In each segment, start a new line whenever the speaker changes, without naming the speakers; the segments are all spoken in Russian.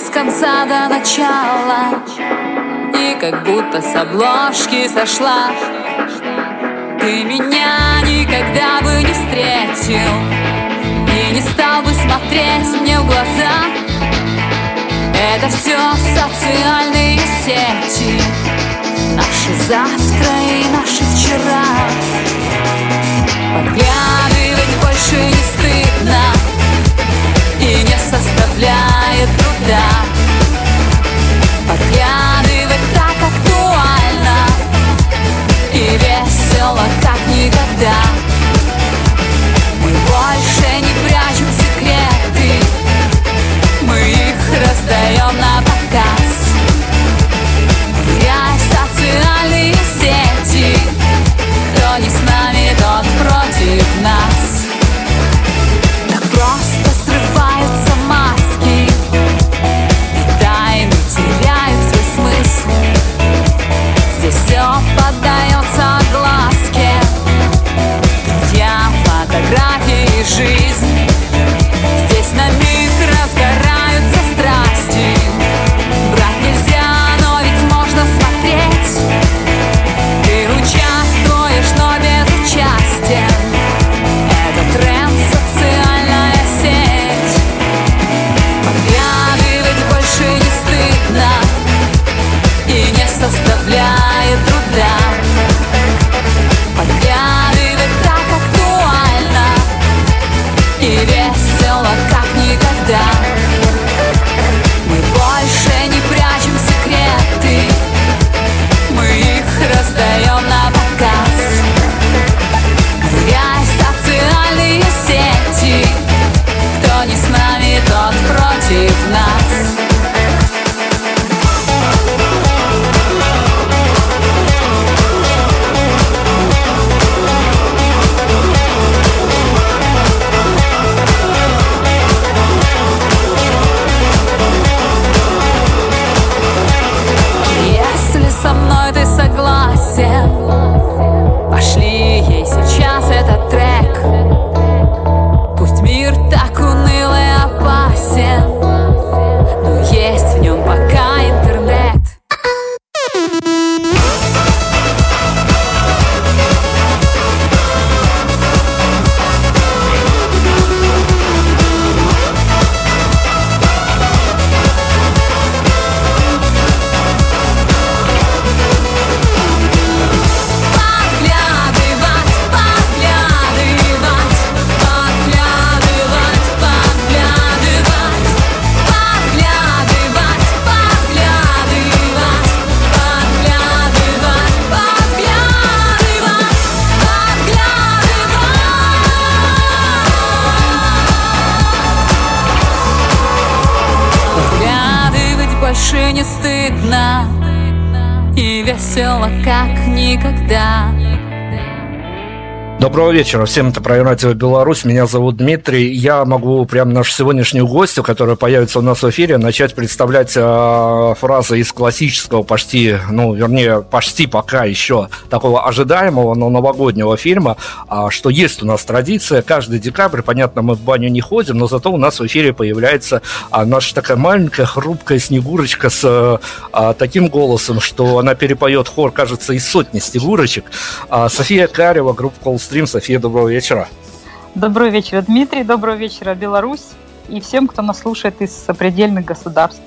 С конца до начала. И как будто с обложки сошла. Ты меня никогда бы не встретил. И не стал бы смотреть мне в глаза. Это все социальные сети. Наши завтра и наши вчера. Подглядывать больше не стыдно Не составляет труда. Подглядывать так актуально. И весело, как никогда. Мы больше не прячем секреты. Мы их раздаем на tree
Доброго вечера. Всем это про радио Беларусь. Меня зовут Дмитрий. Я могу прям нашу сегодняшнюю гостью, которая появится у нас в эфире, начать представлять э, фразы из классического почти, ну, вернее, почти пока еще такого ожидаемого, но новогоднего фильма, а, что есть у нас традиция. Каждый декабрь, понятно, мы в баню не ходим, но зато у нас в эфире появляется а, наша такая маленькая, хрупкая снегурочка с а, таким голосом, что она перепоет хор, кажется, из сотни снегурочек. А, София Карева, группа Call Stream. София, доброго вечера.
Доброго вечера, Дмитрий. Доброго вечера, Беларусь. И всем, кто нас слушает из сопредельных государств.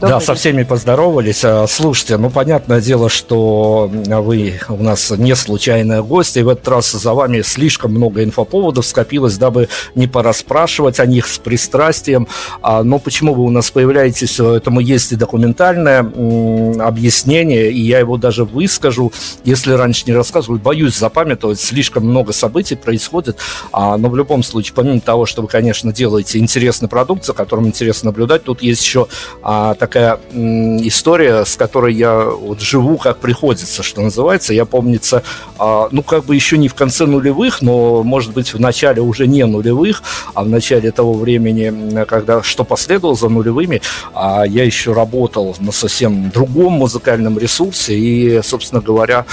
Добрый да, со всеми поздоровались. А, слушайте, ну, понятное дело, что вы у нас не случайные гости, и в этот раз за вами слишком много инфоповодов скопилось, дабы не порасспрашивать о них с пристрастием. А, но почему вы у нас появляетесь, этому есть и документальное объяснение, и я его даже выскажу, если раньше не рассказывал, боюсь запамятовать, слишком много событий происходит, а, но в любом случае, помимо того, что вы, конечно, делаете интересный продукт, за которым интересно наблюдать, тут есть еще а, такая история, с которой я вот живу как приходится, что называется. Я, помнится, а, ну, как бы еще не в конце нулевых, но, может быть, в начале уже не нулевых, а в начале того времени, когда что последовало за нулевыми, а я еще работал на совсем другом музыкальном ресурсе и, собственно говоря,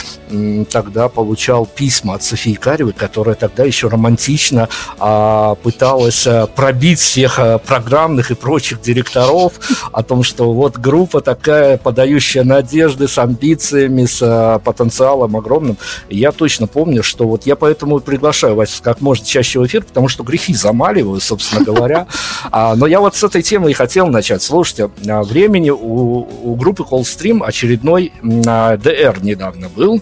тогда получал письма от Софии Каревой, которая тогда еще романтично а, пыталась а, пробить всех а, программных и прочих директоров о том, что вот группа такая, подающая надежды, с амбициями, с а, потенциалом огромным. Я точно помню, что вот я поэтому приглашаю вас как можно чаще в эфир, потому что грехи замаливаю, собственно говоря. А, но я вот с этой темы и хотел начать. Слушайте, а, времени у, группы Coldstream очередной а, ДР недавно был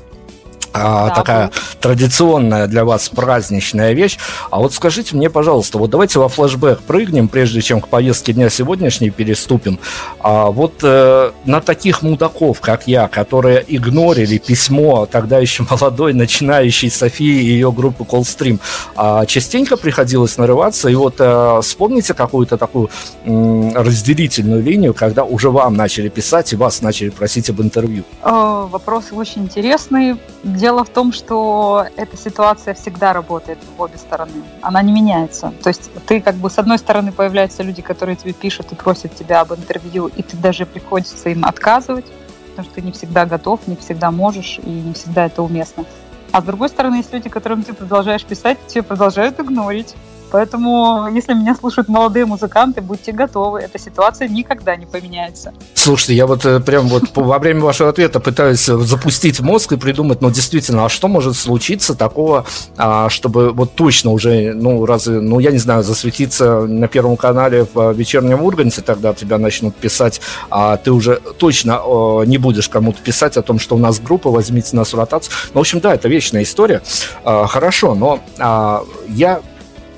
а, да, такая был. традиционная для вас праздничная вещь. А вот скажите мне, пожалуйста, вот давайте во флешбэк прыгнем, прежде чем к повестке дня сегодняшней переступим. А вот э, на таких мудаков, как я, которые игнорили письмо тогда еще молодой начинающей Софии и ее группы Callstream, а, частенько приходилось нарываться. И вот э, вспомните какую-то такую э, разделительную линию, когда уже вам начали писать и вас начали просить об интервью.
Э, вопрос очень интересный Дело в том, что эта ситуация всегда работает в обе стороны. Она не меняется. То есть ты как бы с одной стороны появляются люди, которые тебе пишут и просят тебя об интервью, и ты даже приходится им отказывать, потому что ты не всегда готов, не всегда можешь, и не всегда это уместно. А с другой стороны, есть люди, которым ты продолжаешь писать, тебе продолжают игнорить. Поэтому, если меня слушают молодые музыканты, будьте готовы, эта ситуация никогда не поменяется.
Слушайте, я вот э, прям вот во время вашего ответа пытаюсь э, запустить мозг и придумать, ну, действительно, а что может случиться такого, а, чтобы вот точно уже, ну, разве, ну, я не знаю, засветиться на Первом канале в вечернем Урганте, тогда тебя начнут писать, а ты уже точно не будешь кому-то писать о том, что у нас группа, возьмите нас в ротацию. Ну, в общем, да, это вечная история. А, хорошо, но я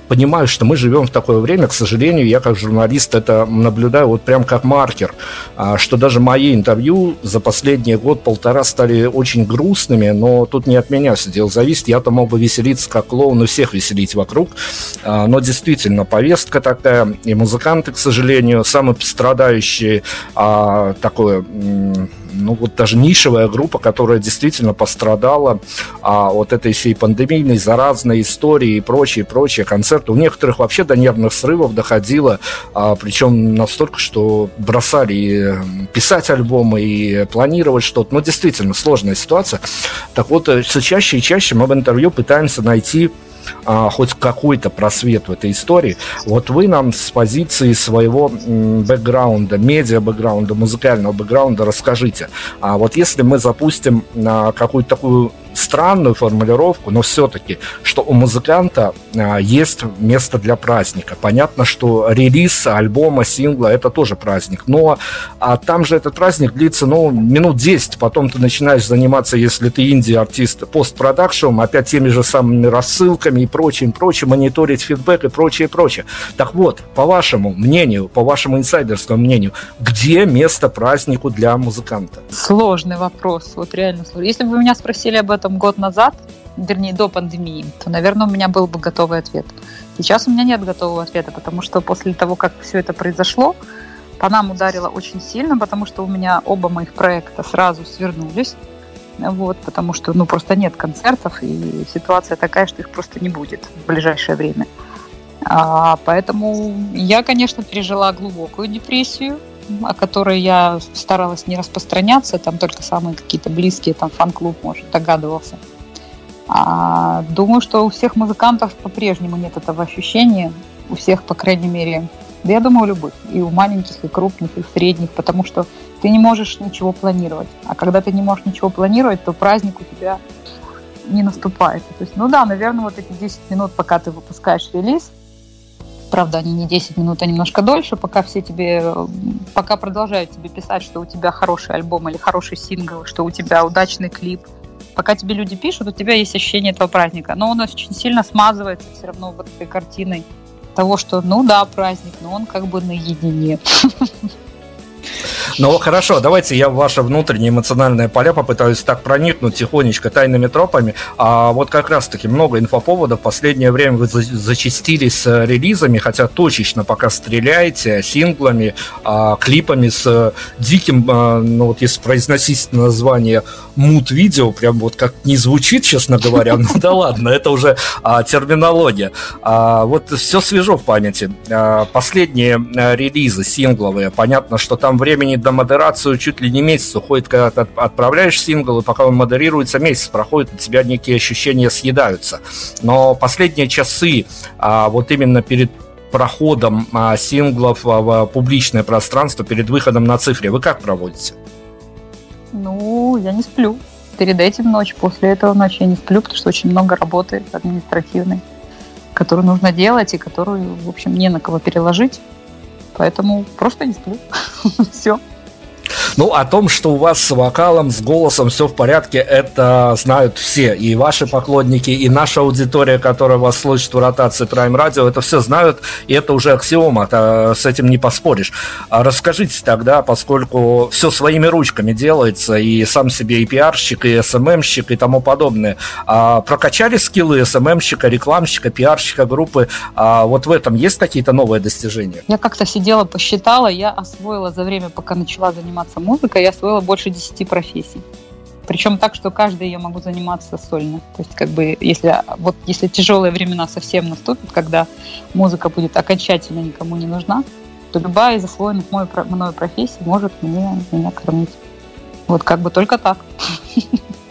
понимаю, что мы живем в такое время, к сожалению, я как журналист это наблюдаю вот прям как маркер, а, что даже мои интервью за последний год-полтора стали очень грустными, но тут не от меня все дело зависит, я-то мог бы веселиться как клоун и всех веселить вокруг, а, но действительно повестка такая, и музыканты, к сожалению, самые пострадающие а, такое ну вот даже нишевая группа, которая действительно пострадала а, от этой всей пандемийной, заразной истории и прочее, прочее. Концерты у некоторых вообще до нервных срывов доходило, а, причем настолько, что бросали писать альбомы и планировать что-то. Ну, действительно, сложная ситуация. Так вот, э, все чаще и чаще мы в интервью пытаемся найти а, хоть какой-то просвет в этой истории. Вот вы нам с позиции своего бэкграунда, медиа-бэкграунда, музыкального бэкграунда расскажите. А вот если мы запустим а, какую-то такую странную формулировку, но все-таки, что у музыканта а, есть место для праздника. Понятно, что релиз альбома, сингла это тоже праздник, но а там же этот праздник длится, ну, минут 10, потом ты начинаешь заниматься, если ты инди-артист, постпродакшеном, опять теми же самыми рассылками и прочим, прочим, мониторить фидбэк и прочее, прочее. Так вот, по вашему мнению, по вашему инсайдерскому мнению, где место празднику для музыканта?
Сложный вопрос, вот реально сложный. Если бы вы меня спросили об этом этом год назад, вернее, до пандемии, то, наверное, у меня был бы готовый ответ. Сейчас у меня нет готового ответа, потому что после того, как все это произошло, по нам ударило очень сильно, потому что у меня оба моих проекта сразу свернулись. Вот, потому что, ну, просто нет концертов, и ситуация такая, что их просто не будет в ближайшее время. А, поэтому я, конечно, пережила глубокую депрессию, о которой я старалась не распространяться, там только самые какие-то близкие, там фан-клуб, может, догадывался. А, думаю, что у всех музыкантов по-прежнему нет этого ощущения, у всех, по крайней мере, да я думаю, у любых, и у маленьких, и крупных, и средних, потому что ты не можешь ничего планировать. А когда ты не можешь ничего планировать, то праздник у тебя не наступает. То есть, ну да, наверное, вот эти 10 минут, пока ты выпускаешь релиз, Правда, они не 10 минут, а немножко дольше, пока все тебе, пока продолжают тебе писать, что у тебя хороший альбом или хороший сингл, что у тебя удачный клип. Пока тебе люди пишут, у тебя есть ощущение этого праздника. Но он очень сильно смазывается все равно вот этой картиной того, что, ну да, праздник, но он как бы наедине.
Ну хорошо, давайте я в ваше внутреннее эмоциональное поля попытаюсь так проникнуть тихонечко тайными тропами. А вот как раз-таки много инфоповодов. Последнее время вы зачастились с релизами, хотя точечно пока стреляете синглами, а, клипами с диким, а, ну вот если произносить название мут-видео, прям вот как не звучит, честно говоря, ну да ладно, это уже а, терминология. Вот все свежо в памяти. Последние а, релизы сингловые, понятно, что там времени до модерацию чуть ли не месяц уходит, когда ты отправляешь сингл, и пока он модерируется, месяц проходит, у тебя некие ощущения съедаются. Но последние часы, а, вот именно перед проходом а, синглов в публичное пространство, перед выходом на цифре, вы как проводите?
Ну, я не сплю. Перед этим ночь, после этого ночи я не сплю, потому что очень много работы административной, которую нужно делать и которую, в общем, не на кого переложить. Поэтому просто не сплю. Все.
Ну, о том, что у вас с вокалом, с голосом все в порядке, это знают все. И ваши поклонники, и наша аудитория, которая вас слышит в ротации Prime Radio, это все знают, и это уже аксиома, это, с этим не поспоришь. А расскажите тогда, поскольку все своими ручками делается, и сам себе и пиарщик, и СММщик, и тому подобное, а прокачали скиллы СММщика, рекламщика, пиарщика группы, а вот в этом есть какие-то новые достижения?
Я как-то сидела, посчитала, я освоила за время, пока начала заниматься музыкой, я освоила больше 10 профессий. Причем так, что каждый я могу заниматься сольно. То есть, как бы, если, вот, если тяжелые времена совсем наступят, когда музыка будет окончательно никому не нужна, то любая из освоенных мной, мной профессий может мне, меня кормить. Вот как бы только так.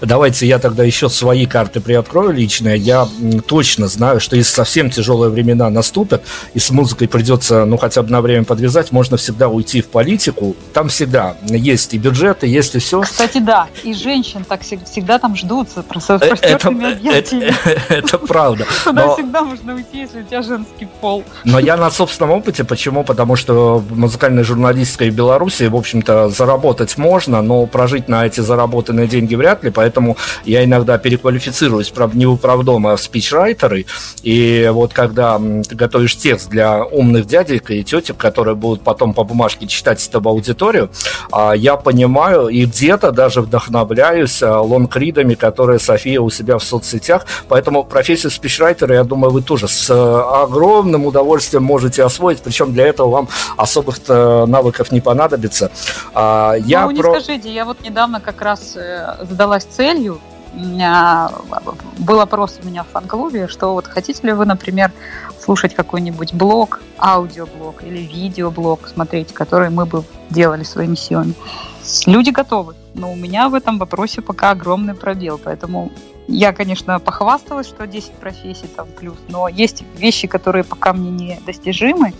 Давайте я тогда еще свои карты приоткрою личные. Я точно знаю, что если совсем тяжелые времена наступят, и с музыкой придется, ну, хотя бы на время подвязать, можно всегда уйти в политику. Там всегда есть и бюджеты, есть и все.
Кстати, да. И женщин так всегда там ждутся с распростертыми
э, объятиями. Это, это правда.
Туда всегда можно уйти, если у тебя женский пол.
Но я на собственном опыте. Почему? Потому что музыкальной журналистикой в Беларуси, в общем-то, заработать можно, но прожить на эти заработанные деньги вряд ли, поэтому поэтому я иногда переквалифицируюсь, правда, не в управдом, а в спичрайтеры. И вот когда ты готовишь текст для умных дядек и тетек, которые будут потом по бумажке читать это в аудиторию, а, я понимаю и где-то даже вдохновляюсь а, лонгридами, которые София у себя в соцсетях. Поэтому профессию спичрайтера, я думаю, вы тоже с а, огромным удовольствием можете освоить, причем для этого вам особых навыков не понадобится.
Я ну, не про... скажите, я вот недавно как раз э, задалась целью был опрос у меня в фан-клубе, что вот хотите ли вы, например, слушать какой-нибудь блог, аудиоблог или видеоблог, смотреть, который мы бы делали своими силами. Люди готовы, но у меня в этом вопросе пока огромный пробел, поэтому я, конечно, похвасталась, что 10 профессий там плюс, но есть вещи, которые пока мне не достижимы,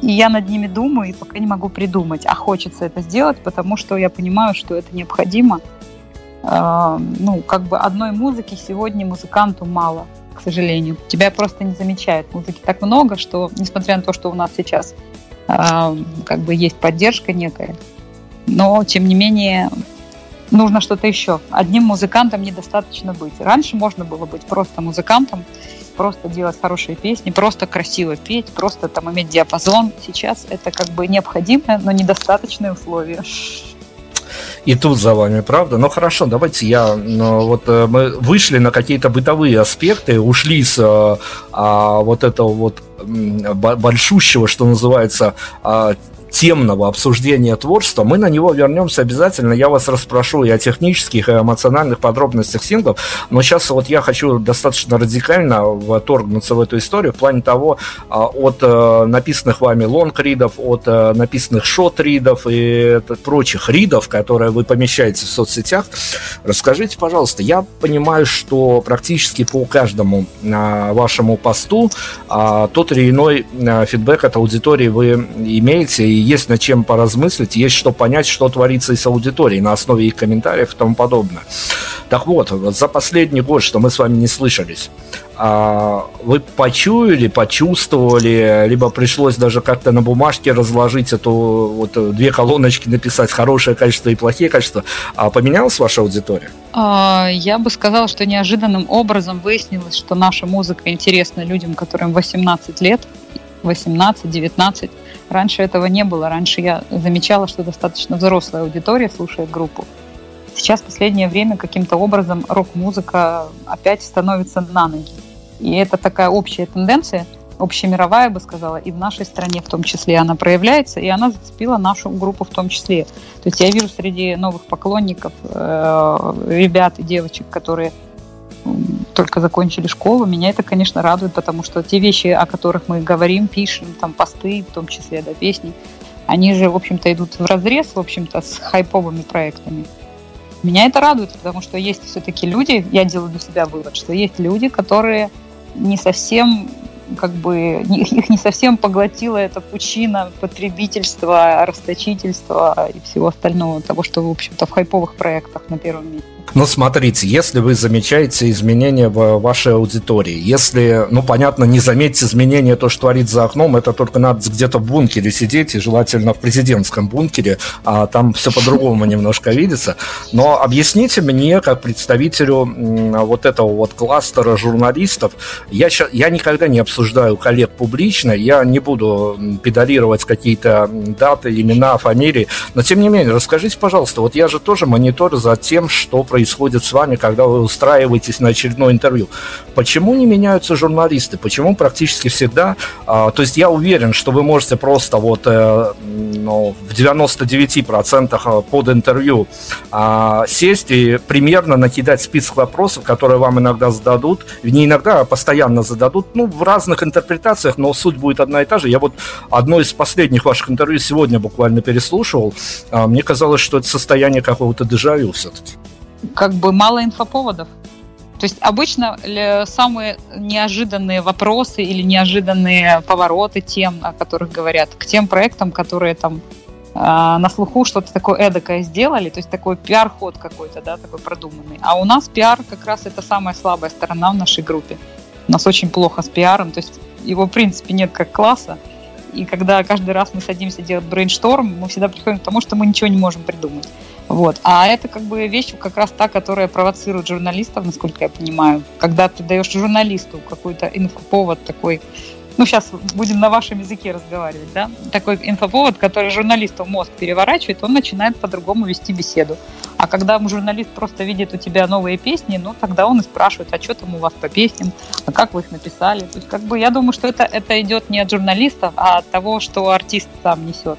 и я над ними думаю и пока не могу придумать, а хочется это сделать, потому что я понимаю, что это необходимо, ну, как бы одной музыки сегодня музыканту мало, к сожалению. Тебя просто не замечают. Музыки так много, что, несмотря на то, что у нас сейчас а, как бы есть поддержка некая, но, тем не менее, нужно что-то еще. Одним музыкантом недостаточно быть. Раньше можно было быть просто музыкантом, просто делать хорошие песни, просто красиво петь, просто там иметь диапазон. Сейчас это как бы необходимое, но недостаточное условие
и тут за вами, правда? Ну хорошо, давайте я, ну, вот э, мы вышли на какие-то бытовые аспекты, ушли с а, а, вот этого вот большущего, что называется, а, темного обсуждения творчества, мы на него вернемся обязательно. Я вас расспрошу и о технических, и о эмоциональных подробностях синглов. Но сейчас вот я хочу достаточно радикально вторгнуться в эту историю в плане того, а, от э, написанных вами лонг-ридов, от э, написанных шот-ридов и прочих ридов, которые вы помещаете в соцсетях. Расскажите, пожалуйста, я понимаю, что практически по каждому а, вашему посту а, тот или иной фидбэк от аудитории вы имеете, есть над чем поразмыслить, есть что понять, что творится и с аудиторией на основе их комментариев и тому подобное. Так вот, за последний год, что мы с вами не слышались, а, вы почуяли, почувствовали, либо пришлось даже как-то на бумажке разложить эту вот две колоночки, написать хорошее качество и плохие качества. А поменялась ваша аудитория?
А, я бы сказала, что неожиданным образом выяснилось, что наша музыка интересна людям, которым 18 лет, 18-19. Раньше этого не было. Раньше я замечала, что достаточно взрослая аудитория слушает группу. Сейчас в последнее время каким-то образом рок-музыка опять становится на ноги. И это такая общая тенденция, общемировая, я бы сказала, и в нашей стране в том числе она проявляется, и она зацепила нашу группу в том числе. То есть я вижу среди новых поклонников э, ребят и девочек, которые только закончили школу, меня это, конечно, радует, потому что те вещи, о которых мы говорим, пишем, там посты, в том числе, да, песни, они же, в общем-то, идут в разрез, в общем-то, с хайповыми проектами. Меня это радует, потому что есть все-таки люди, я делаю для себя вывод, что есть люди, которые не совсем как бы их не совсем поглотила эта пучина потребительства, расточительства и всего остального, того, что, в общем-то, в хайповых проектах на первом месте.
Ну, смотрите, если вы замечаете изменения в вашей аудитории, если, ну, понятно, не заметить изменения, то, что творит за окном, это только надо где-то в бункере сидеть, и желательно в президентском бункере, а там все по-другому немножко видится. Но объясните мне, как представителю вот этого вот кластера журналистов, я, я никогда не обсуждаю коллег публично, я не буду педалировать какие-то даты, имена, фамилии, но тем не менее, расскажите, пожалуйста, вот я же тоже мониторю за тем, что происходит происходит с вами, когда вы устраиваетесь на очередное интервью. Почему не меняются журналисты? Почему практически всегда? А, то есть я уверен, что вы можете просто вот э, ну, в 99% э, под интервью а, сесть и примерно накидать список вопросов, которые вам иногда зададут. Не иногда, а постоянно зададут. Ну, в разных интерпретациях, но суть будет одна и та же. Я вот одно из последних ваших интервью сегодня буквально переслушивал. А, мне казалось, что это состояние какого-то дежавю все-таки
как бы мало инфоповодов. То есть обычно самые неожиданные вопросы или неожиданные повороты тем, о которых говорят, к тем проектам, которые там а, на слуху что-то такое эдакое сделали, то есть такой пиар-ход какой-то, да, такой продуманный. А у нас пиар как раз это самая слабая сторона в нашей группе. У нас очень плохо с пиаром, то есть его в принципе нет как класса. И когда каждый раз мы садимся делать брейншторм, мы всегда приходим к тому, что мы ничего не можем придумать. Вот. А это как бы вещь как раз та, которая провоцирует журналистов, насколько я понимаю. Когда ты даешь журналисту какой-то инфоповод такой, ну сейчас будем на вашем языке разговаривать, да, такой инфоповод, который журналисту мозг переворачивает, он начинает по-другому вести беседу. А когда журналист просто видит у тебя новые песни, ну тогда он и спрашивает, а что там у вас по песням, а как вы их написали. То есть как бы я думаю, что это, это идет не от журналистов, а от того, что артист сам несет.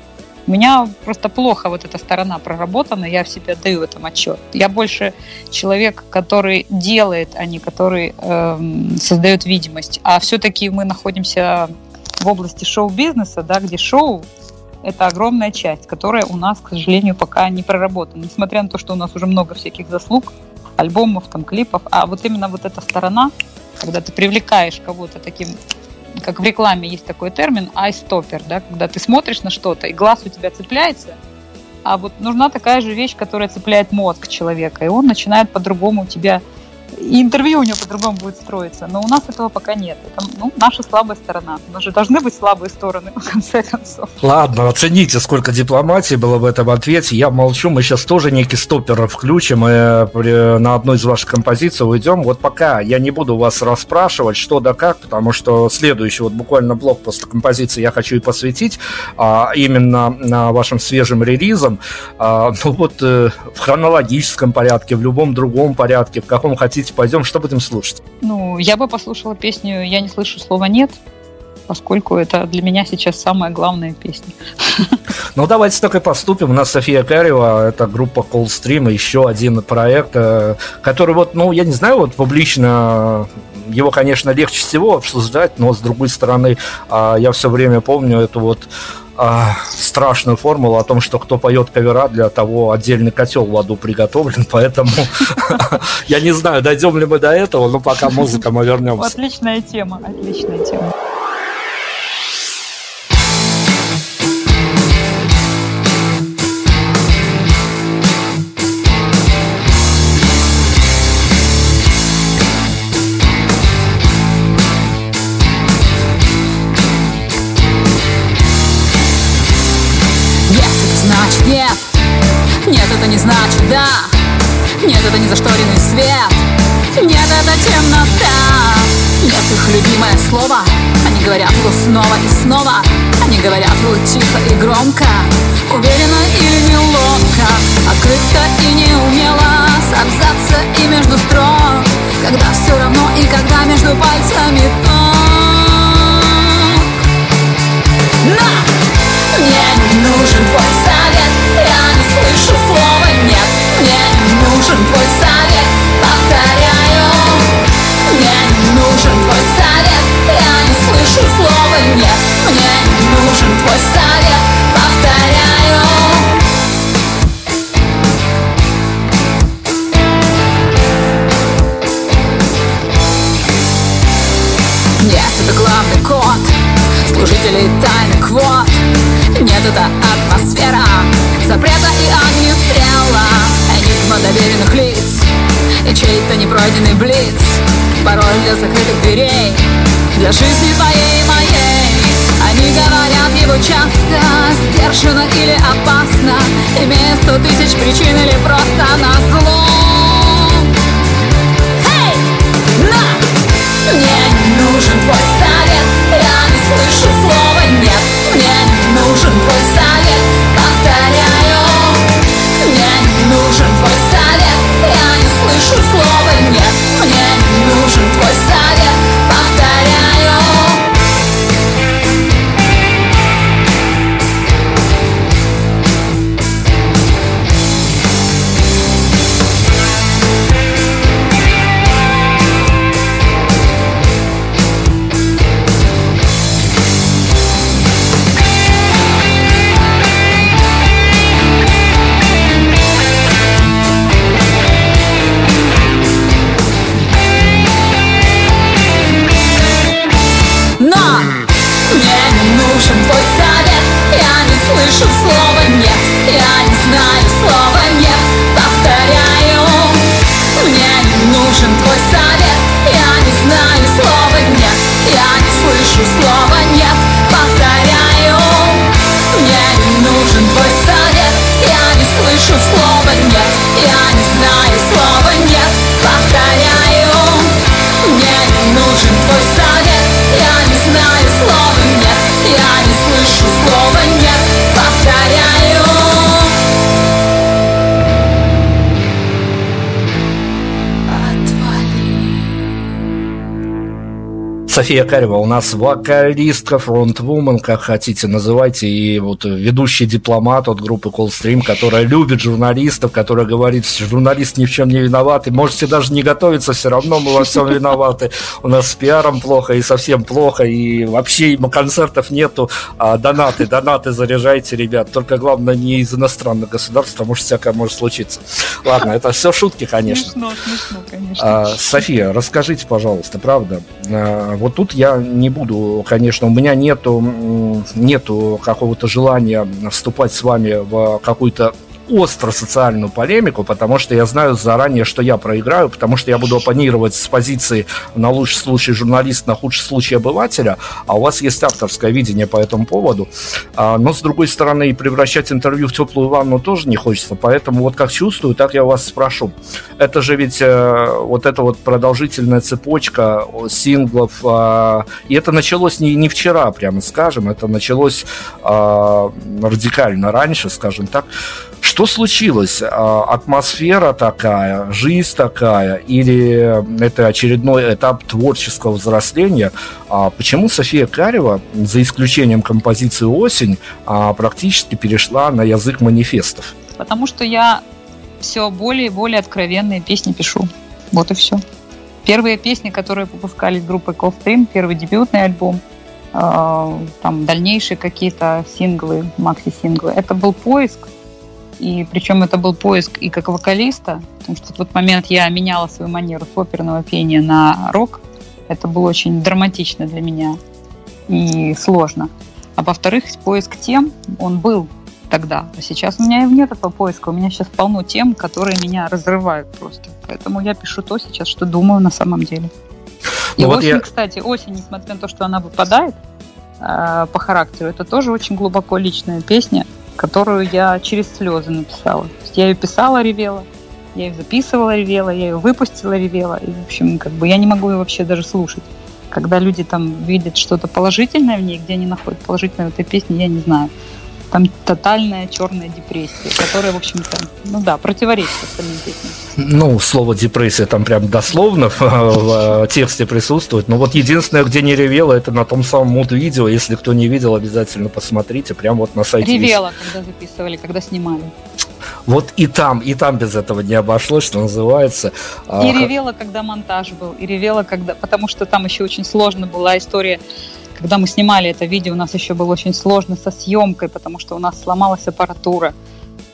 У меня просто плохо вот эта сторона проработана, я в себе даю в этом отчет. Я больше человек, который делает, а не который эм, создает видимость. А все-таки мы находимся в области шоу-бизнеса, да, где шоу это огромная часть, которая у нас, к сожалению, пока не проработана. Несмотря на то, что у нас уже много всяких заслуг, альбомов, там, клипов, а вот именно вот эта сторона, когда ты привлекаешь кого-то таким как в рекламе есть такой термин eye-stopper, да, когда ты смотришь на что-то, и глаз у тебя цепляется, а вот нужна такая же вещь, которая цепляет мозг человека, и он начинает по-другому тебя и интервью у него по-другому будет строиться. Но у нас этого пока нет. Это ну, наша слабая сторона. У нас же должны быть слабые стороны, в конце концов.
Ладно, оцените, сколько дипломатии было в этом ответе. Я молчу, мы сейчас тоже некий стоппер включим и на одной из ваших композиций уйдем. Вот пока я не буду вас расспрашивать, что да как, потому что следующий вот буквально блок после композиции я хочу и посвятить а, именно на вашим свежим релизам. А, ну вот э, в хронологическом порядке, в любом другом порядке, в каком хотите хотите, пойдем, что будем слушать?
Ну, я бы послушала песню «Я не слышу слова нет», поскольку это для меня сейчас самая главная песня.
Ну, давайте так и поступим. У нас София Карева, это группа Coldstream, еще один проект, э, который вот, ну, я не знаю, вот публично его, конечно, легче всего обсуждать, но с другой стороны, а, я все время помню эту вот а, страшную формулу о том, что кто поет кавера, для того отдельный котел в аду приготовлен, поэтому я не знаю, дойдем ли мы до этого, но пока музыка мы вернемся.
Отличная тема, отличная тема.
София Карева у нас вокалистка, фронтвумен, как хотите называйте, и вот ведущий дипломат от группы Coldstream, которая любит журналистов, которая говорит, журналист ни в чем не виноват, и можете даже не готовиться, все равно мы во всем виноваты. У нас с пиаром плохо, и совсем плохо, и вообще концертов нету, а донаты, донаты заряжайте, ребят. Только главное не из иностранных государств, потому что всякое может случиться. Ладно, это все шутки, конечно.
Смешно, смешно, конечно.
А, София, расскажите, пожалуйста, правда, а, вот тут я не буду, конечно, у меня нету, нету какого-то желания вступать с вами в какую-то остро социальную полемику, потому что я знаю заранее, что я проиграю, потому что я буду оппонировать с позиции на лучший случай журналиста, на худший случай обывателя, а у вас есть авторское видение по этому поводу. А, но, с другой стороны, и превращать интервью в теплую ванну тоже не хочется, поэтому вот как чувствую, так я вас спрошу. Это же ведь э, вот эта вот продолжительная цепочка синглов, э, и это началось не, не вчера, прямо скажем, это началось э, радикально раньше, скажем так. Что случилось? А, Атмосфера такая, жизнь такая, или это очередной этап творческого взросления? А Почему София Карева, за исключением композиции «Осень», а, практически перешла на язык манифестов?
Потому что я все более и более откровенные песни пишу. Вот и все. Первые песни, которые выпускались группой Coldstream, первый дебютный альбом, там дальнейшие какие-то синглы, макси-синглы, это был поиск. И причем это был поиск и как вокалиста, потому что в тот момент я меняла свою манеру с оперного пения на рок. Это было очень драматично для меня и сложно. А во-вторых, поиск тем, он был тогда. А сейчас у меня нет этого поиска. У меня сейчас полно тем, которые меня разрывают просто. Поэтому я пишу то сейчас, что думаю на самом деле. И
Ну вот
осень,
я-
кстати, осень, несмотря на то, что она выпадает э, по характеру, это тоже очень глубоко личная песня. Которую я через слезы написала. Я ее писала, ревела, я ее записывала, ревела, я ее выпустила, ревела. И, в общем, как бы я не могу ее вообще даже слушать. Когда люди там видят что-то положительное в ней, где они находят положительное в этой песне, я не знаю там тотальная черная депрессия, которая, в общем-то, ну да, противоречит остальным песням.
Ну, слово депрессия там прям дословно в, тексте присутствует. Но вот единственное, где не ревела, это на том самом муд-видео. Если кто не видел, обязательно посмотрите. Прям вот на сайте.
Ревела, есть. когда записывали, когда снимали.
Вот и там, и там без этого не обошлось, что называется.
И ревела, когда монтаж был, и ревела, когда... Потому что там еще очень сложно была история когда мы снимали это видео, у нас еще было очень сложно со съемкой, потому что у нас сломалась аппаратура.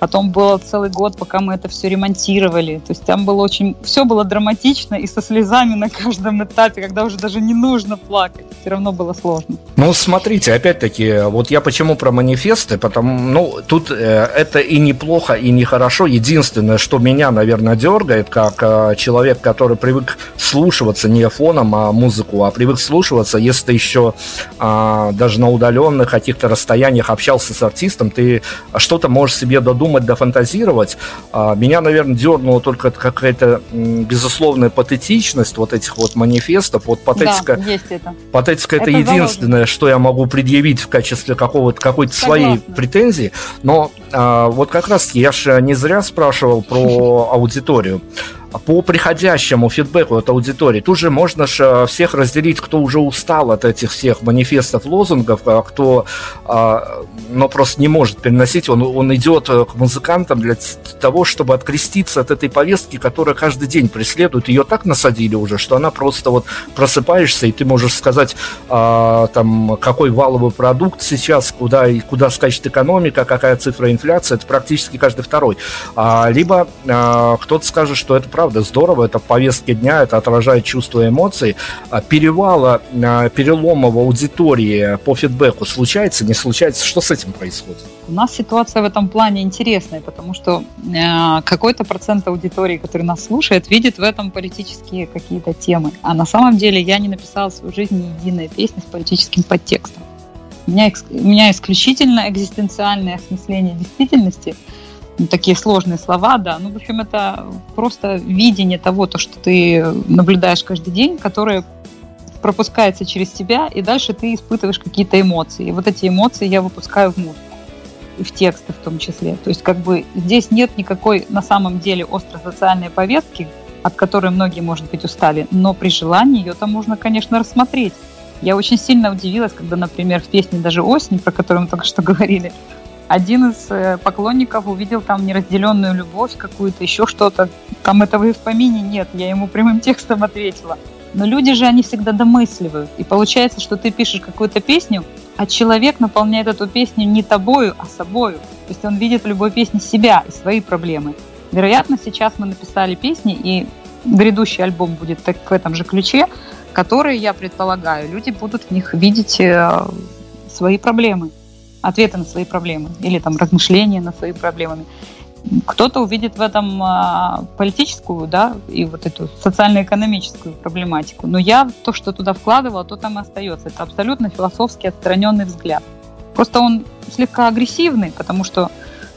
Потом было целый год, пока мы это все ремонтировали. То есть там было очень... Все было драматично и со слезами на каждом этапе, когда уже даже не нужно плакать. Все равно было сложно.
Ну, смотрите, опять-таки, вот я почему про манифесты, потому, ну, тут э, это и неплохо, и нехорошо. Единственное, что меня, наверное, дергает, как э, человек, который привык слушаться не фоном, а музыку, а привык слушаться, если ты еще э, даже на удаленных каких-то расстояниях общался с артистом, ты что-то можешь себе додумать думать, дофантазировать. А, меня, наверное, дернула только какая-то безусловная патетичность вот этих вот манифестов. Вот патетика,
да, есть это.
Патетика это, это единственное, заложено. что я могу предъявить в качестве какого-то какой-то своей претензии. Но а, вот как раз я же не зря спрашивал про аудиторию по приходящему фидбэку от аудитории. Тут же можно же э, всех разделить, кто уже устал от этих всех манифестов, лозунгов, а кто а, но просто не может переносить. Он, он идет э, к музыкантам для того, чтобы откреститься от этой повестки, которая каждый день преследует. Ее так насадили уже, что она просто вот просыпаешься, и ты можешь сказать, а, там, какой валовый продукт сейчас, куда, куда скачет экономика, какая цифра инфляции. Это практически каждый второй. А, либо а, кто-то скажет, что это правда правда здорово, это повестки дня, это отражает чувства и эмоции. А перевала, а, перелома в аудитории по фидбэку случается, не случается? Что с этим происходит?
У нас ситуация в этом плане интересная, потому что э, какой-то процент аудитории, который нас слушает, видит в этом политические какие-то темы. А на самом деле я не написала в свою жизнь ни единой песни с политическим подтекстом. У меня, у меня исключительно экзистенциальное осмысление действительности – такие сложные слова, да. Ну, в общем, это просто видение того, то, что ты наблюдаешь каждый день, которое пропускается через тебя, и дальше ты испытываешь какие-то эмоции. И вот эти эмоции я выпускаю в музыку и в тексты в том числе. То есть как бы здесь нет никакой на самом деле остро-социальной повестки, от которой многие, может быть, устали, но при желании ее там можно, конечно, рассмотреть. Я очень сильно удивилась, когда, например, в песне даже «Осень», про которую мы только что говорили, один из э, поклонников увидел там неразделенную любовь какую-то, еще что-то. Там этого и в помине нет, я ему прямым текстом ответила. Но люди же, они всегда домысливают. И получается, что ты пишешь какую-то песню, а человек наполняет эту песню не тобою, а собою. То есть он видит в любой песне себя и свои проблемы. Вероятно, сейчас мы написали песни, и грядущий альбом будет так, в этом же ключе, которые, я предполагаю, люди будут в них видеть э, свои проблемы ответы на свои проблемы или там размышления над своими проблемами. Кто-то увидит в этом а, политическую, да, и вот эту социально-экономическую проблематику. Но я то, что туда вкладывала, то там и остается. Это абсолютно философский отстраненный взгляд. Просто он слегка агрессивный, потому что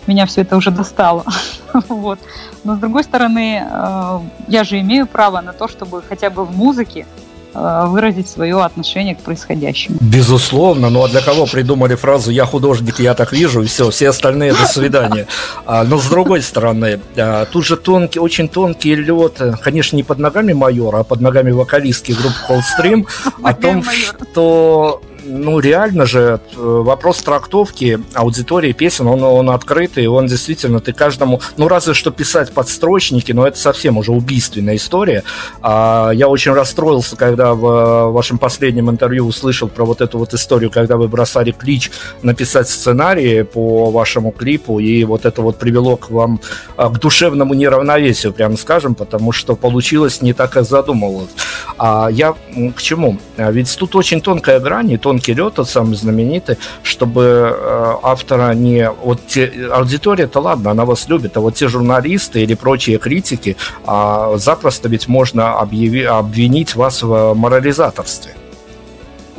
меня все это уже достало. вот. Но с другой стороны, э, я же имею право на то, чтобы хотя бы в музыке выразить свое отношение к происходящему.
Безусловно, ну а для кого придумали фразу «я художник, я так вижу» и все, все остальные «до свидания». А, но с другой стороны, а, тут же тонкий, очень тонкий лед, конечно, не под ногами майора, а под ногами вокалистки группы Coldstream, о том, что ну, реально же э, вопрос трактовки аудитории песен, он, он открытый, он действительно, ты каждому, ну, разве что писать подстрочники, но это совсем уже убийственная история. А, я очень расстроился, когда в вашем последнем интервью услышал про вот эту вот историю, когда вы бросали клич написать сценарий по вашему клипу, и вот это вот привело к вам, а, к душевному неравновесию, прямо скажем, потому что получилось не так, как задумывалось. А я к чему? А ведь тут очень тонкая грань, и тон тонкий лед, тот самый знаменитый, чтобы э, автора не... Вот те, аудитория-то ладно, она вас любит, а вот те журналисты или прочие критики, а, запросто ведь можно объяви, обвинить вас в морализаторстве.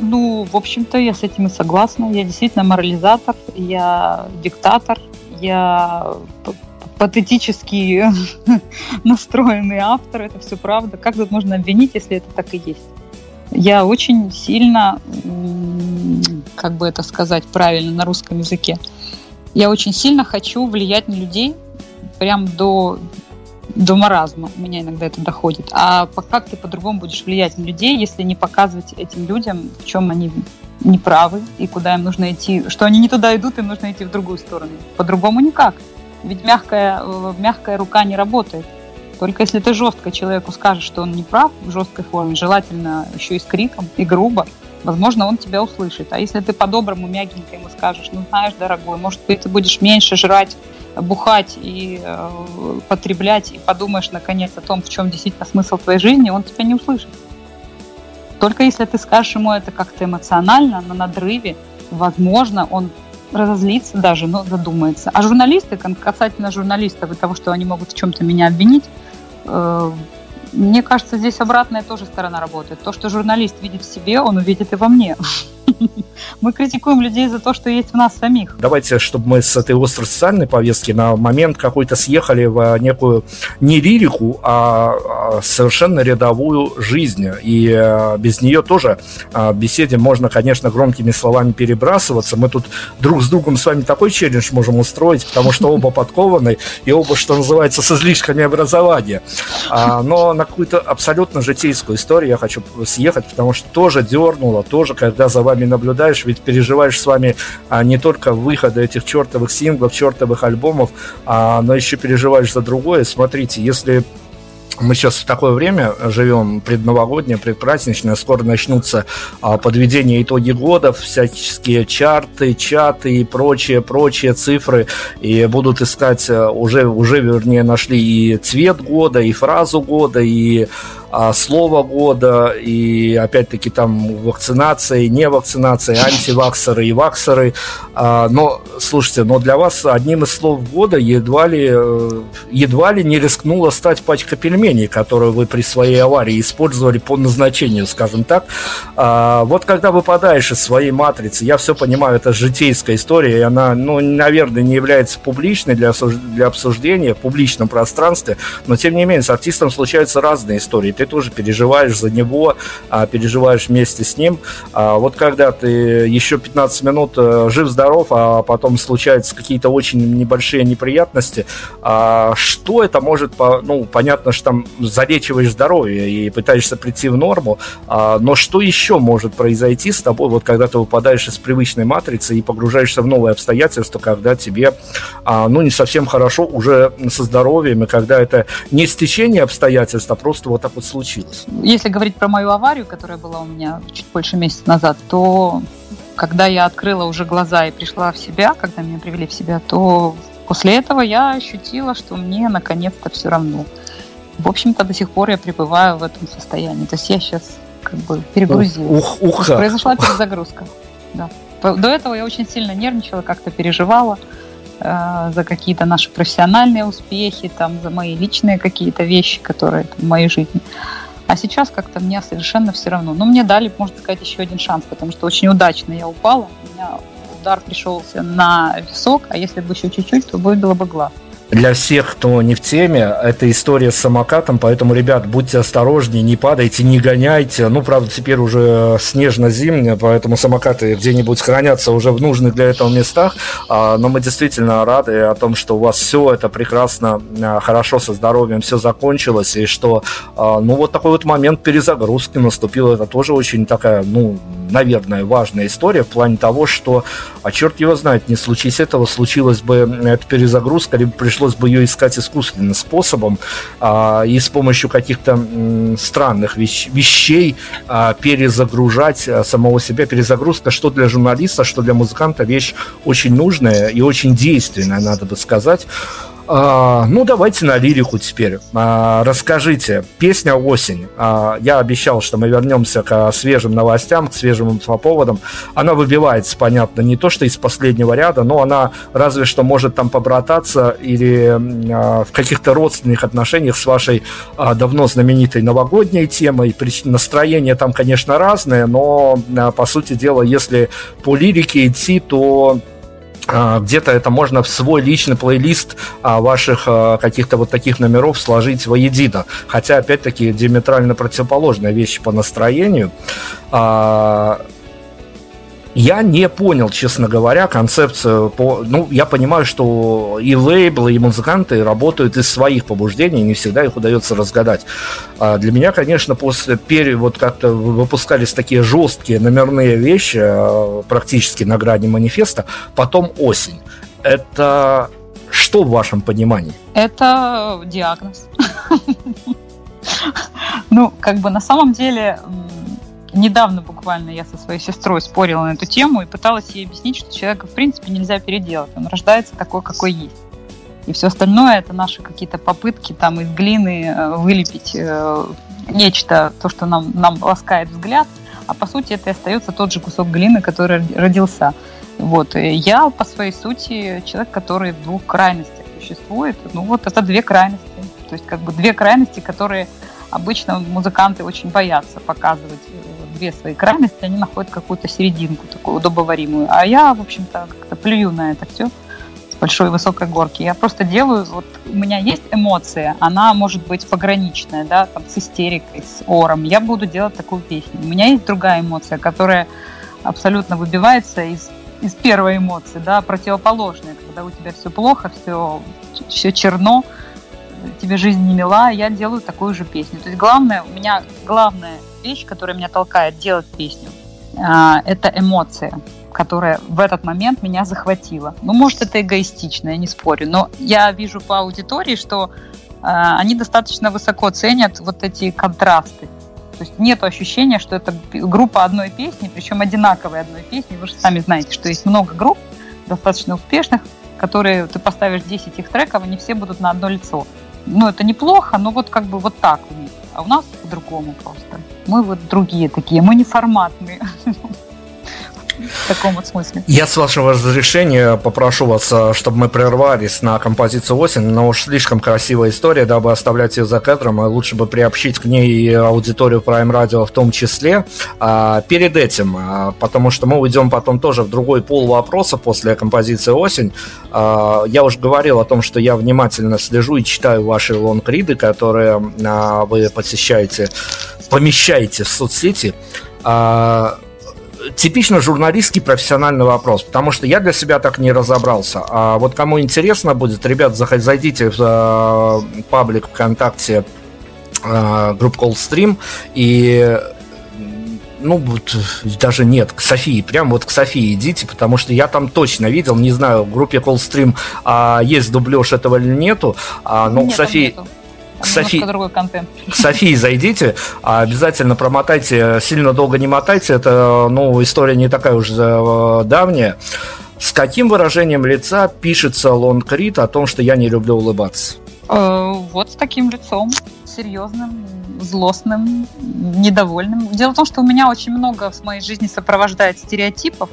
Ну, в общем-то, я с этим и согласна. Я действительно морализатор, я диктатор, я патетически настроенный автор, это все правда. Как тут можно обвинить, если это так и есть? Я очень сильно, как бы это сказать правильно на русском языке, я очень сильно хочу влиять на людей прям до, до маразма. У меня иногда это доходит. А как ты по-другому будешь влиять на людей, если не показывать этим людям, в чем они неправы и куда им нужно идти, что они не туда идут, им нужно идти в другую сторону. По-другому никак. Ведь мягкая, э, мягкая рука не работает. Только если ты жестко человеку скажешь, что он не прав в жесткой форме, желательно еще и с криком, и грубо, возможно, он тебя услышит. А если ты по-доброму, мягенько ему скажешь, ну, знаешь, дорогой, может быть, ты будешь меньше жрать, бухать и э, потреблять, и подумаешь, наконец, о том, в чем действительно смысл твоей жизни, он тебя не услышит. Только если ты скажешь ему это как-то эмоционально, на надрыве, возможно, он разозлится даже, но задумается. А журналисты, касательно журналистов и того, что они могут в чем-то меня обвинить, э, мне кажется, здесь обратная тоже сторона работает. То, что журналист видит в себе, он увидит и во мне. Мы критикуем людей за то, что есть в нас самих.
Давайте, чтобы мы с этой остро-социальной повестки на момент какой-то съехали в некую не лирику, а, а совершенно рядовую жизнь. И э, без нее тоже а, беседе можно, конечно, громкими словами перебрасываться. Мы тут друг с другом с вами такой челлендж можем устроить, потому что оба подкованы и оба, что называется, с излишками образования. А, но на какую-то абсолютно житейскую историю я хочу съехать, потому что тоже дернуло, тоже, когда за вами наблюдаешь, ведь переживаешь с вами а, не только выходы этих чертовых синглов, чертовых альбомов, а, но еще переживаешь за другое. Смотрите, если мы сейчас в такое время живем, предновогоднее, предпраздничное, скоро начнутся а, подведения итоги года, всяческие чарты, чаты и прочие, прочие цифры, и будут искать, э, уже, уже вернее, нашли и цвет года, и фразу года, и а, слово года, и опять-таки там вакцинация, и не вакцинация, антиваксеры и ваксеры. А, но, слушайте, но для вас одним из слов года едва ли, э, едва ли не рискнула стать пачка пельменей, которую вы при своей аварии использовали по назначению, скажем так. А, вот когда выпадаешь из своей матрицы, я все понимаю, это житейская история, и она, ну, наверное, не является публичной для, для обсуждения в публичном пространстве, но тем не менее с артистом случаются разные истории ты тоже переживаешь за него, а, переживаешь вместе с ним. А вот когда ты еще 15 минут э, жив-здоров, а потом случаются какие-то очень небольшие неприятности, а что это может, ну, понятно, что там залечиваешь здоровье и пытаешься прийти в норму, но что еще может произойти с тобой, вот когда ты выпадаешь из привычной матрицы и погружаешься в новые обстоятельства, когда тебе, ну, не совсем хорошо уже со здоровьем, и когда это не стечение обстоятельств, а просто вот так вот случилось?
Если говорить про мою аварию, которая была у меня чуть больше месяца назад, то когда я открыла уже глаза и пришла в себя, когда меня привели в себя, то после этого я ощутила, что мне наконец-то все равно. В общем-то, до сих пор я пребываю в этом состоянии. То есть я сейчас как бы перегрузилась.
Ух, ух,
Произошла перезагрузка. Да. До этого я очень сильно нервничала, как-то переживала э, за какие-то наши профессиональные успехи, там, за мои личные какие-то вещи, которые там, в моей жизни. А сейчас как-то мне совершенно все равно. Но мне дали, можно сказать, еще один шанс, потому что очень удачно я упала. У меня удар пришелся на висок, а если бы еще чуть-чуть, то было бы глаз
для всех, кто не в теме, это история с самокатом, поэтому, ребят, будьте осторожнее, не падайте, не гоняйте. Ну, правда, теперь уже снежно-зимнее, поэтому самокаты где-нибудь хранятся уже в нужных для этого местах. А, но мы действительно рады о том, что у вас все это прекрасно, а, хорошо со здоровьем, все закончилось, и что, а, ну, вот такой вот момент перезагрузки наступил. Это тоже очень такая, ну, наверное, важная история в плане того, что, а черт его знает, не случись этого, случилась бы эта перезагрузка, либо пришлось бы ее искать искусственным способом а, и с помощью каких-то м, странных вещ, вещей а, перезагружать а, самого себя. Перезагрузка, что для журналиста, что для музыканта, вещь очень нужная и очень действенная, надо бы сказать. А, ну, давайте на лирику теперь. А, расскажите, песня «Осень». А, я обещал, что мы вернемся к свежим новостям, к свежим инфоповодам. Она выбивается, понятно, не то, что из последнего ряда, но она разве что может там побрататься или а, в каких-то родственных отношениях с вашей а, давно знаменитой новогодней темой. Настроение там, конечно, разное, но, а, по сути дела, если по лирике идти, то где-то это можно в свой личный плейлист а, ваших а, каких-то вот таких номеров сложить воедино. Хотя, опять-таки, диаметрально противоположные вещи по настроению. Я не понял, честно говоря, концепцию по... Ну, я понимаю, что и лейблы, и музыканты работают из своих побуждений, не всегда их удается разгадать. А для меня, конечно, после пере... вот как-то выпускались такие жесткие номерные вещи, а, практически на грани манифеста, потом осень. Это что в вашем понимании?
Это диагноз. Ну, как бы на самом деле недавно буквально я со своей сестрой спорила на эту тему и пыталась ей объяснить, что человека в принципе нельзя переделать. Он рождается такой, какой есть. И все остальное это наши какие-то попытки там из глины э, вылепить э, нечто, то, что нам, нам ласкает взгляд, а по сути это и остается тот же кусок глины, который родился. Вот. И я по своей сути человек, который в двух крайностях существует. Ну вот это две крайности. То есть как бы две крайности, которые обычно музыканты очень боятся показывать две свои крайности, они находят какую-то серединку, такую удобоваримую. А я, в общем-то, как-то плюю на это все с большой высокой горки. Я просто делаю, вот у меня есть эмоция, она может быть пограничная, да, там с истерикой, с ором. Я буду делать такую песню. У меня есть другая эмоция, которая абсолютно выбивается из из первой эмоции, да, противоположная, когда у тебя все плохо, все, все черно, тебе жизнь не мила, я делаю такую же песню. То есть главное, у меня главная вещь, которая меня толкает делать песню. А, это эмоция, которая в этот момент меня захватила. Ну, может, это эгоистично, я не спорю, но я вижу по аудитории, что а, они достаточно высоко ценят вот эти контрасты. То есть нет ощущения, что это группа одной песни, причем одинаковой одной песни. Вы же сами знаете, что есть много групп, достаточно успешных, которые ты поставишь 10 их треков, они все будут на одно лицо. Ну, это неплохо, но вот как бы вот так у них. А у нас по-другому просто. Мы вот другие такие, мы не форматные. В таком вот смысле.
Я, с вашего разрешения, попрошу вас, э, чтобы мы прервались на композицию осень, но уж слишком красивая история, дабы оставлять ее за кадром, и лучше бы приобщить к ней аудиторию Prime Radio в том числе. А, перед этим, а, потому что мы уйдем потом тоже в другой пол вопроса после композиции осень. А, я уже говорил о том, что я внимательно слежу и читаю ваши лонгриды, которые а, вы посещаете, помещаете в соцсети. А, типично журналистский профессиональный вопрос, потому что я для себя так не разобрался. А вот кому интересно будет, ребят, зайдите в э, паблик ВКонтакте э, групп Coldstream и ну, вот, даже нет, к Софии, прям вот к Софии идите, потому что я там точно видел, не знаю, в группе Coldstream а, есть дубляж этого или нету, а, но нет, к Софии... Нету
к Софи... другой контент.
К Софии зайдите, а обязательно промотайте, сильно долго не мотайте, это, ну, история не такая уже э, давняя. С каким выражением лица пишется лонгрид о том, что я не люблю улыбаться?
Э, вот с таким лицом, серьезным, злостным, недовольным. Дело в том, что у меня очень много в моей жизни сопровождает стереотипов,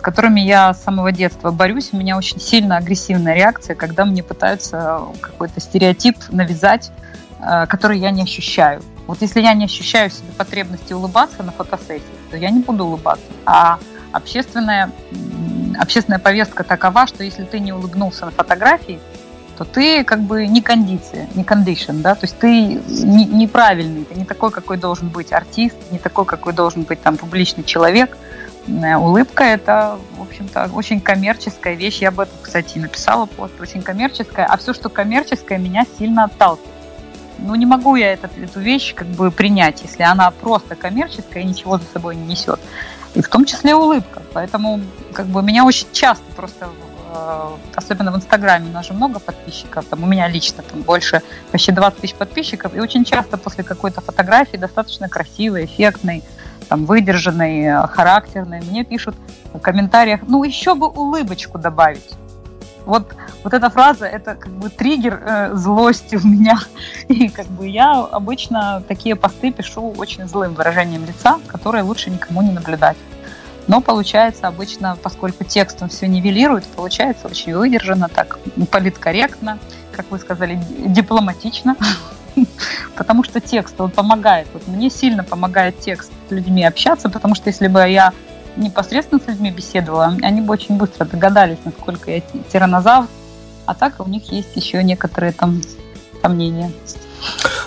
с которыми я с самого детства борюсь. У меня очень сильно агрессивная реакция, когда мне пытаются какой-то стереотип навязать, э, который я не ощущаю. Вот если я не ощущаю в себе потребности улыбаться на фотосессии, то я не буду улыбаться. А общественная, общественная повестка такова, что если ты не улыбнулся на фотографии, то ты как бы не кондиция, не кондишн, да, то есть ты не, неправильный, ты не такой, какой должен быть артист, не такой, какой должен быть там публичный человек – улыбка – это, в общем-то, очень коммерческая вещь. Я об этом, кстати, написала пост. Очень коммерческая. А все, что коммерческое, меня сильно отталкивает. Ну, не могу я этот, эту вещь как бы принять, если она просто коммерческая и ничего за собой не несет. И в том числе улыбка. Поэтому как бы меня очень часто просто э, особенно в Инстаграме, у нас же много подписчиков, там у меня лично там больше, почти 20 тысяч подписчиков, и очень часто после какой-то фотографии достаточно красивой, эффектной, там, выдержанный, характерный, мне пишут в комментариях, ну, еще бы улыбочку добавить. Вот, вот эта фраза, это как бы триггер э, злости у меня. И как бы я обычно такие посты пишу очень злым выражением лица, которое лучше никому не наблюдать. Но получается обычно, поскольку текст он все нивелирует, получается очень выдержано, так политкорректно, как вы сказали, дипломатично. Потому что текст, он помогает. Вот мне сильно помогает текст с людьми общаться, потому что если бы я непосредственно с людьми беседовала, они бы очень быстро догадались, насколько я тиранозавр, а так у них есть еще некоторые там сомнения.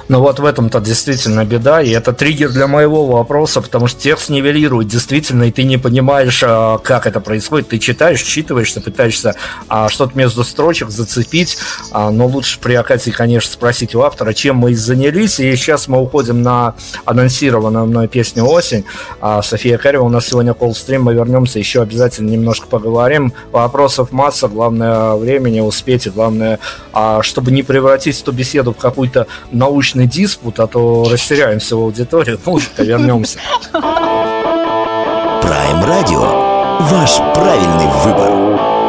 Ну вот в этом-то действительно беда, и это триггер для моего вопроса, потому что текст нивелирует действительно, и ты не понимаешь, а, как это происходит. Ты читаешь, считываешься, пытаешься а, что-то между строчек зацепить, а, но лучше при Акате, конечно, спросить у автора, чем мы занялись. И сейчас мы уходим на анонсированную мной песню «Осень». София Карева у нас сегодня колл-стрим, мы вернемся, еще обязательно немножко поговорим. Вопросов масса, главное времени успеть, и главное, чтобы не превратить эту беседу в какую-то научный диспут, а то растеряемся в аудитории. Музыка, вернемся.
Прайм Радио. Ваш правильный выбор.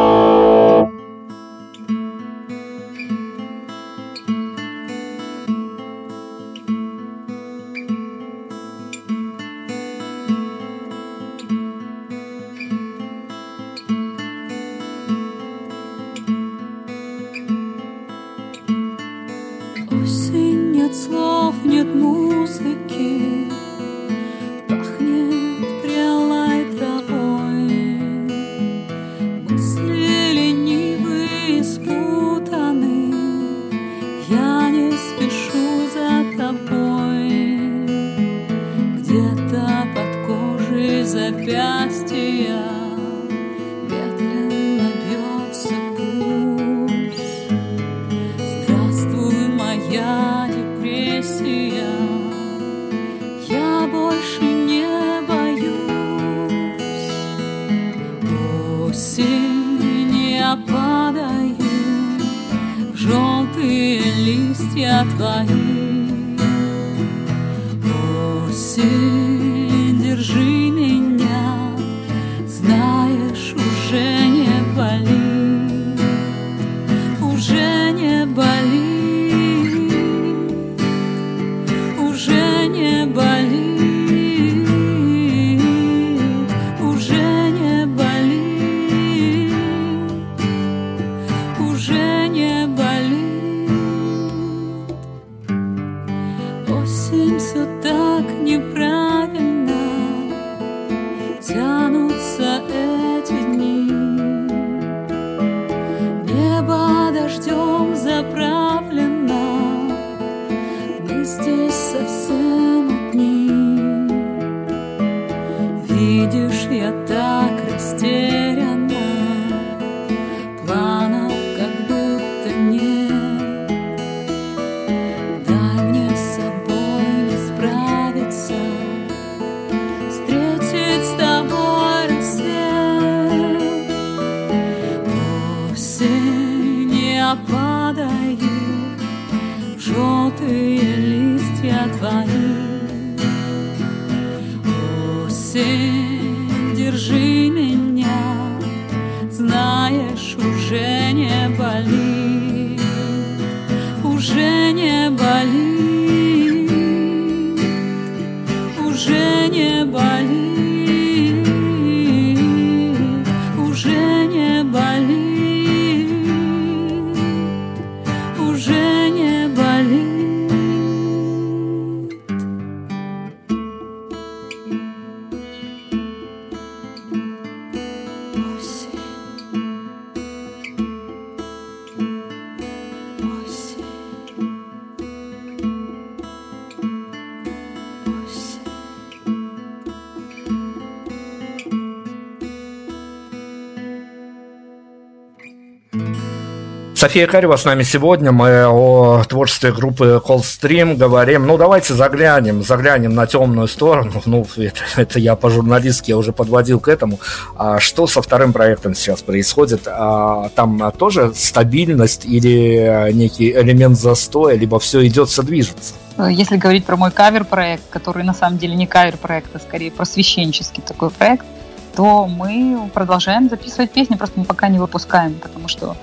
София Карева с нами сегодня. Мы о творчестве группы Coldstream говорим. Ну, давайте заглянем, заглянем на темную сторону. Ну, это, это я по-журналистски уже подводил к этому. А что со вторым проектом сейчас происходит? А, там тоже стабильность или некий элемент застоя, либо все идет, все движется?
Если говорить про мой кавер-проект, который на самом деле не кавер-проект, а скорее просвещенческий такой проект, то мы продолжаем записывать песни, просто мы пока не выпускаем, потому что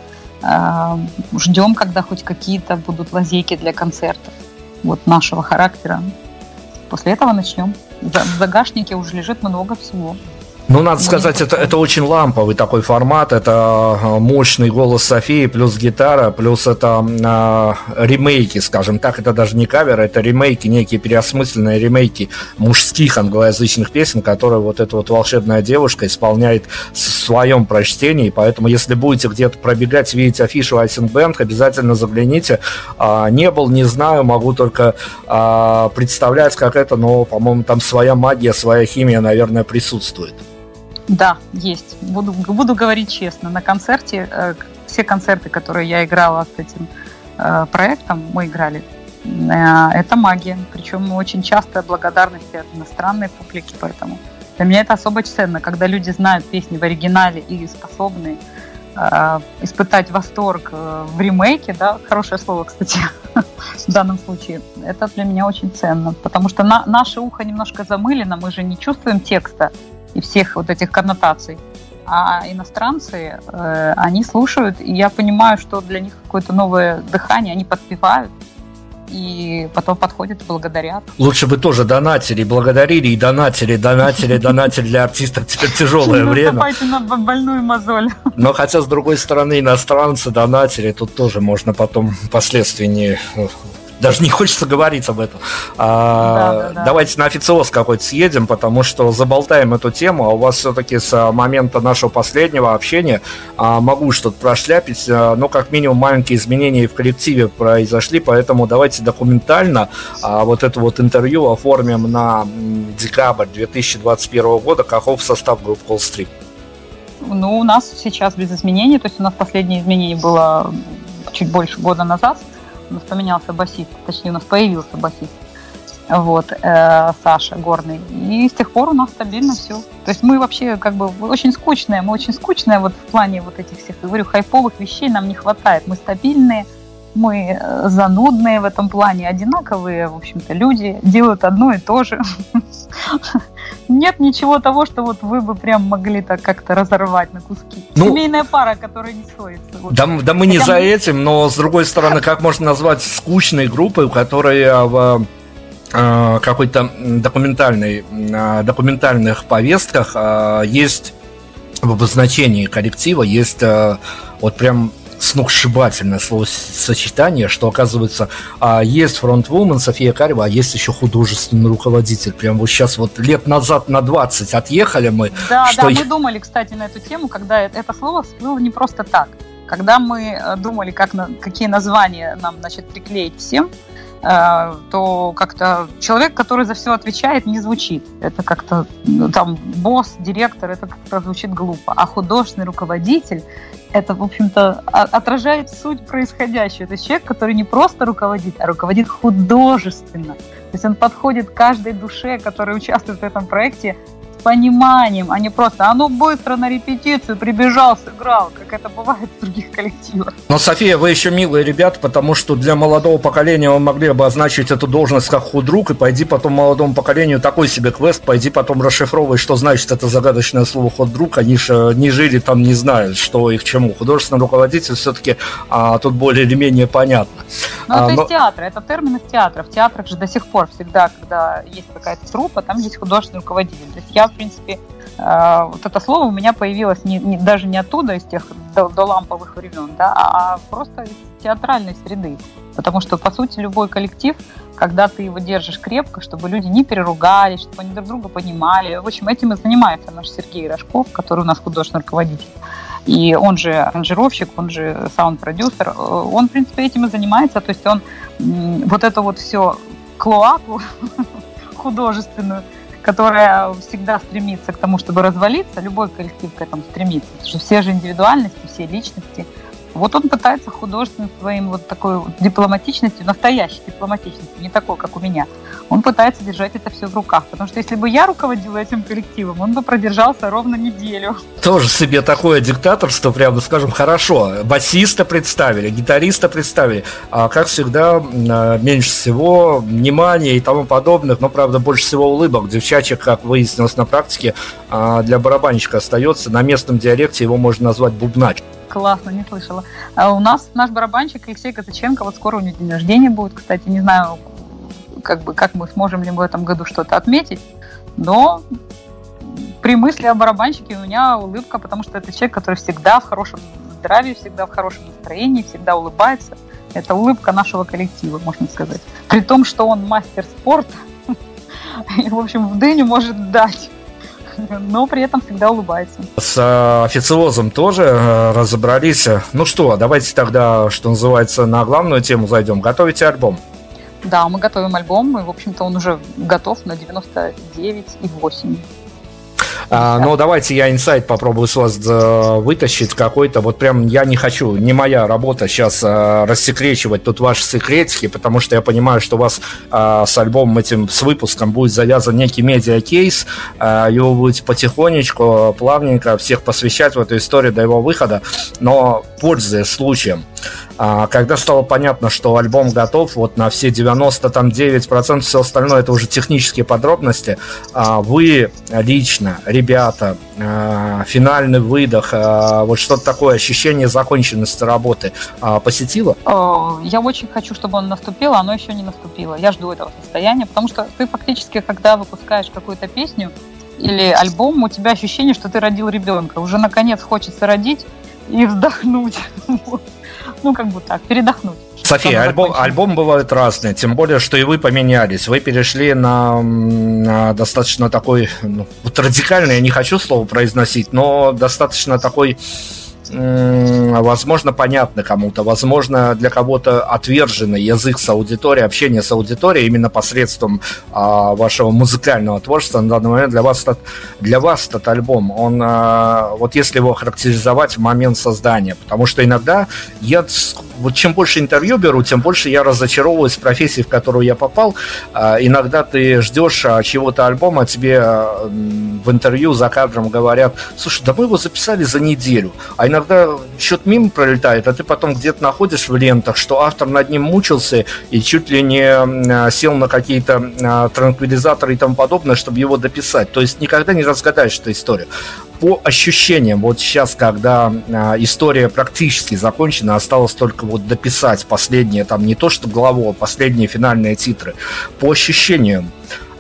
ждем, когда хоть какие-то будут лазейки для концертов вот нашего характера. После этого начнем. В загашнике уже лежит много всего.
Ну, надо сказать, это, это очень ламповый такой формат. Это а, мощный голос Софии, плюс гитара, плюс это э, ремейки, скажем так. Это даже не каверы, это ремейки, некие переосмысленные ремейки мужских англоязычных песен, которые вот эта вот волшебная девушка исполняет в своем прочтении. Поэтому, если будете где-то пробегать, видеть афишу Айсенбэнк, обязательно загляните. А, не был, не знаю, могу только а, представлять, как это, но, по-моему, там своя магия, своя химия, наверное, присутствует.
Да, есть. Буду, буду говорить честно. На концерте, э, все концерты, которые я играла с этим э, проектом, мы играли, э, это магия. Причем очень часто благодарности от иностранной публики, поэтому для меня это особо ценно, когда люди знают песни в оригинале и способны э, испытать восторг э, в ремейке, да, хорошее слово, кстати, в данном случае, это для меня очень ценно, потому что на, наше ухо немножко замылено, мы же не чувствуем текста, и всех вот этих коннотаций. А иностранцы, э, они слушают, и я понимаю, что для них какое-то новое дыхание, они подпевают, и потом подходят и благодарят.
Лучше бы тоже донатили, благодарили и донатили, донатили, донатили для артистов теперь тяжелое время.
Наступайте на больную мозоль.
Но хотя, с другой стороны, иностранцы донатили, тут тоже можно потом впоследствии не даже не хочется говорить об этом. А, да, да, да. Давайте на официоз какой-то съедем, потому что заболтаем эту тему. А у вас все-таки с момента нашего последнего общения а, могу что-то прошляпить, а, но как минимум маленькие изменения в коллективе произошли, поэтому давайте документально а, вот это вот интервью оформим на декабрь 2021 года. Каков состав группы Call Street?
Ну, у нас сейчас без изменений, то есть у нас последнее изменение было чуть больше года назад – у нас поменялся басист, точнее, у нас появился басист. Вот, э, Саша Горный. И с тех пор у нас стабильно все. То есть мы вообще как бы очень скучные, мы очень скучные вот в плане вот этих всех, говорю, хайповых вещей нам не хватает. Мы стабильные, мы э, занудные в этом плане, одинаковые, в общем-то, люди делают одно и то же. Нет ничего того, что вот вы бы прям могли так как-то разорвать на куски. Ну, Семейная пара, которая не сходится.
Вот. Да, да мы не Хотя за мы... этим, но с другой стороны, как можно назвать скучной группой, которая в э, какой-то документальной, э, документальных повестках э, есть в обозначении коллектива есть вот прям сногсшибательное словосочетание, что, оказывается, а, есть фронтвумен София Карева, а есть еще художественный руководитель. Прям вот сейчас вот лет назад на 20 отъехали мы.
Да, что да, мы думали, кстати, на эту тему, когда это слово всплыло не просто так. Когда мы э, думали, как, какие названия нам, значит, приклеить всем, э, то как-то человек, который за все отвечает, не звучит. Это как-то ну, там босс, директор, это как-то звучит глупо. А художественный руководитель это, в общем-то, отражает суть происходящего. Это человек, который не просто руководит, а руководит художественно. То есть он подходит каждой душе, которая участвует в этом проекте, пониманием, а не просто «а ну быстро на репетицию прибежал, сыграл», как это бывает в других коллективах.
Но, София, вы еще милые ребята, потому что для молодого поколения вы могли бы означить эту должность как худрук, и пойди потом молодому поколению такой себе квест, пойди потом расшифровывай, что значит это загадочное слово худрук, они же не жили там, не знают, что и к чему. Художественный руководитель все-таки а, тут более или менее понятно.
Ну, а, это но... из театра, это термин из театра. В театрах же до сих пор всегда, когда есть какая-то трупа, там есть художественный руководитель. То есть я в принципе, э, вот это слово у меня появилось не, не, даже не оттуда, из тех до, до ламповых времен, да, а, а просто из театральной среды. Потому что, по сути, любой коллектив, когда ты его держишь крепко, чтобы люди не переругались, чтобы они друг друга понимали. В общем, этим и занимается наш Сергей Рожков, который у нас художественный руководитель. И он же аранжировщик, он же саунд-продюсер. Э, он, в принципе, этим и занимается. То есть он вот это вот все клоаку художественную которая всегда стремится к тому, чтобы развалиться, любой коллектив к этому стремится, потому что все же индивидуальности, все личности – вот он пытается художественным своим вот такой вот дипломатичностью, настоящей дипломатичностью, не такой, как у меня, он пытается держать это все в руках. Потому что если бы я руководила этим коллективом, он бы продержался ровно неделю.
Тоже себе такое диктаторство, прямо скажем, хорошо. Басиста представили, гитариста представили. А как всегда, а, меньше всего внимания и тому подобных, но, правда, больше всего улыбок. Девчачек, как выяснилось на практике, а, для барабанщика остается. На местном диалекте его можно назвать бубнач.
Классно, не слышала. А у нас наш барабанщик Алексей Казаченко, вот скоро у него день рождения будет, кстати, не знаю, как бы, как мы сможем ли в этом году что-то отметить, но при мысли о барабанщике у меня улыбка, потому что это человек, который всегда в хорошем здравии, всегда в хорошем настроении, всегда улыбается. Это улыбка нашего коллектива, можно сказать. При том, что он мастер спорта, и, в общем, в дыню может дать но при этом всегда улыбается.
С э, официозом тоже э, разобрались. Ну что, давайте тогда, что называется, на главную тему зайдем. Готовите альбом?
Да, мы готовим альбом, и, в общем-то, он уже готов на 99,8.
А, но давайте я инсайт попробую с вас э, вытащить какой-то. Вот прям я не хочу, не моя работа сейчас а, рассекречивать тут ваши секретики, потому что я понимаю, что у вас а, с альбомом этим, с выпуском будет завязан некий медиа-кейс. Его будете потихонечку, плавненько всех посвящать в эту историю до его выхода. Но пользуясь случаем, а, когда стало понятно, что альбом готов, вот на все 99%, все остальное это уже технические подробности, а, вы лично, ребята, а, финальный выдох, вот что-то такое, ощущение законченности работы посетило?
Я очень хочу, чтобы он наступил, а оно еще не наступило. Я жду этого состояния, потому что ты фактически, когда выпускаешь какую-то песню или альбом, у тебя ощущение, что ты родил ребенка. Уже наконец хочется родить и вздохнуть. ну, как бы так, передохнуть.
София, альбом, альбом бывают разные, тем более, что и вы поменялись. Вы перешли на, на достаточно такой, ну, вот радикальный, я не хочу слово произносить, но достаточно такой возможно, понятно кому-то, возможно, для кого-то отверженный язык с аудиторией, общение с аудиторией именно посредством а, вашего музыкального творчества на данный момент для вас, для вас этот альбом, он, а, вот если его характеризовать в момент создания, потому что иногда я, вот чем больше интервью беру, тем больше я разочаровываюсь в профессии, в которую я попал. А, иногда ты ждешь а, чего-то альбома, тебе в интервью за кадром говорят, слушай, да мы его записали за неделю, а иногда иногда счет мимо пролетает, а ты потом где-то находишь в лентах, что автор над ним мучился и чуть ли не а, сел на какие-то а, транквилизаторы и тому подобное, чтобы его дописать. То есть никогда не разгадаешь эту историю по ощущениям, вот сейчас, когда э, история практически закончена, осталось только вот дописать последние, там не то что главу, а последние финальные титры. По ощущениям,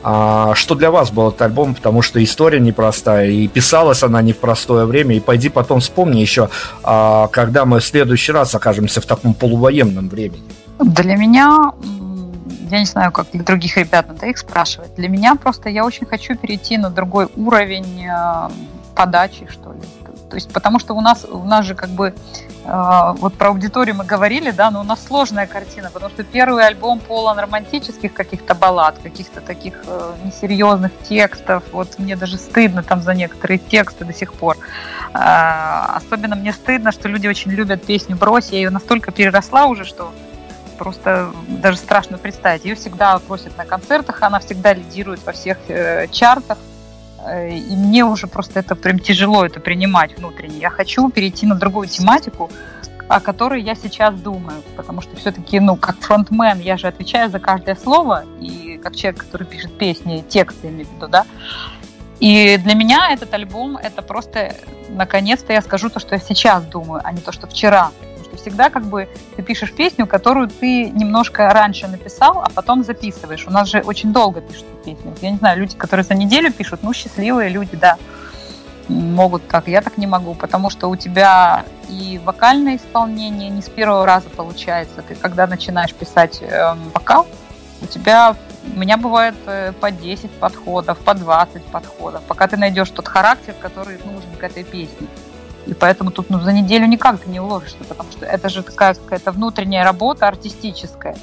а, что для вас был этот альбом, потому что история непростая, и писалась она не в простое время, и пойди потом вспомни еще, а, когда мы в следующий раз окажемся в таком полувоенном времени.
Для меня, я не знаю, как для других ребят, надо их спрашивать, для меня просто я очень хочу перейти на другой уровень э, подачи, что ли. То есть, потому что у нас, у нас же как бы вот про аудиторию мы говорили, да, но у нас сложная картина, потому что первый альбом полон романтических каких-то баллад, каких-то таких э, несерьезных текстов. Вот мне даже стыдно там за некоторые тексты до сих пор. А, особенно мне стыдно, что люди очень любят песню «Брось». Я ее настолько переросла уже, что просто даже страшно представить. Ее всегда просят на концертах, она всегда лидирует во всех э, чартах. Э, и мне уже просто это прям тяжело это принимать внутренне. Я хочу перейти на другую тематику, о которой я сейчас думаю, потому что все-таки, ну, как фронтмен, я же отвечаю за каждое слово, и как человек, который пишет песни, тексты, имею в виду, да, и для меня этот альбом — это просто, наконец-то я скажу то, что я сейчас думаю, а не то, что вчера всегда как бы ты пишешь песню, которую ты немножко раньше написал, а потом записываешь. У нас же очень долго пишут песни. Я не знаю, люди, которые за неделю пишут, ну, счастливые люди, да, могут так. Я так не могу, потому что у тебя и вокальное исполнение не с первого раза получается. Ты когда начинаешь писать э, вокал, у тебя у меня бывает э, по 10 подходов, по 20 подходов, пока ты найдешь тот характер, который нужен к этой песне. И поэтому тут ну, за неделю никак ты не уложишься, потому что это же такая какая-то внутренняя работа артистическая,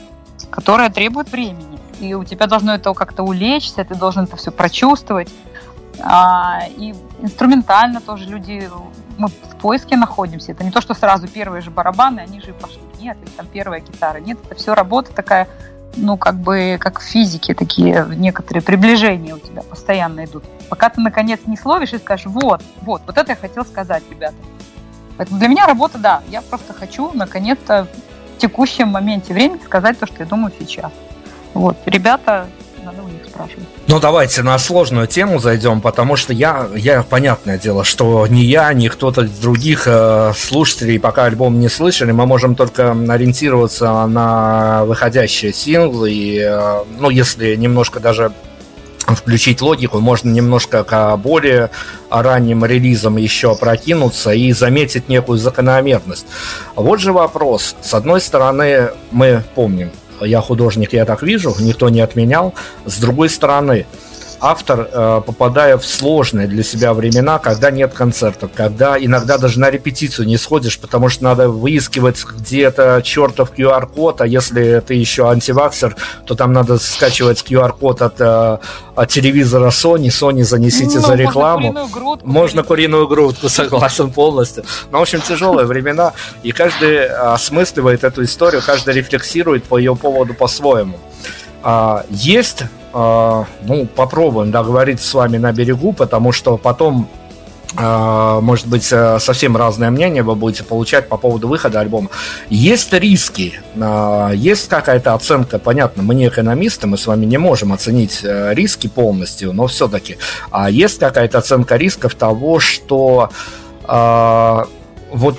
которая требует времени. И у тебя должно это как-то улечься, ты должен это все прочувствовать. А, и инструментально тоже люди, мы в поиске находимся. Это не то, что сразу первые же барабаны, они же пошли. Нет, или там первая гитара. Нет, это все работа такая ну, как бы, как в физике, такие некоторые приближения у тебя постоянно идут. Пока ты, наконец, не словишь и скажешь, вот, вот, вот это я хотел сказать, ребята. Поэтому для меня работа, да, я просто хочу, наконец-то, в текущем моменте времени сказать то, что я думаю сейчас. Вот, ребята, надо у них спрашивать.
Ну, давайте на сложную тему зайдем, потому что я, я понятное дело, что ни я, ни кто-то из других э, слушателей пока альбом не слышали, мы можем только ориентироваться на выходящие синглы, и, э, ну, если немножко даже включить логику, можно немножко к более ранним релизам еще прокинуться и заметить некую закономерность. Вот же вопрос. С одной стороны, мы помним, я художник, я так вижу, никто не отменял. С другой стороны, автор, э, попадая в сложные для себя времена, когда нет концертов, когда иногда даже на репетицию не сходишь, потому что надо выискивать где-то чертов QR-код, а если ты еще антиваксер, то там надо скачивать QR-код от, э, от телевизора Sony, Sony занесите ну, за рекламу. Можно куриную грудку. Можно куриную грудку, согласен полностью. Но, в общем, тяжелые времена, и каждый осмысливает эту историю, каждый рефлексирует по ее поводу по-своему. А, есть а, ну, попробуем договориться с вами на берегу, потому что потом а, может быть, э, совсем разное мнение вы будете получать по поводу выхода альбома. Есть риски, есть какая-то оценка, понятно, мы не экономисты, мы с вами не можем оценить э, риски полностью, но все-таки есть какая-то оценка рисков того, что вот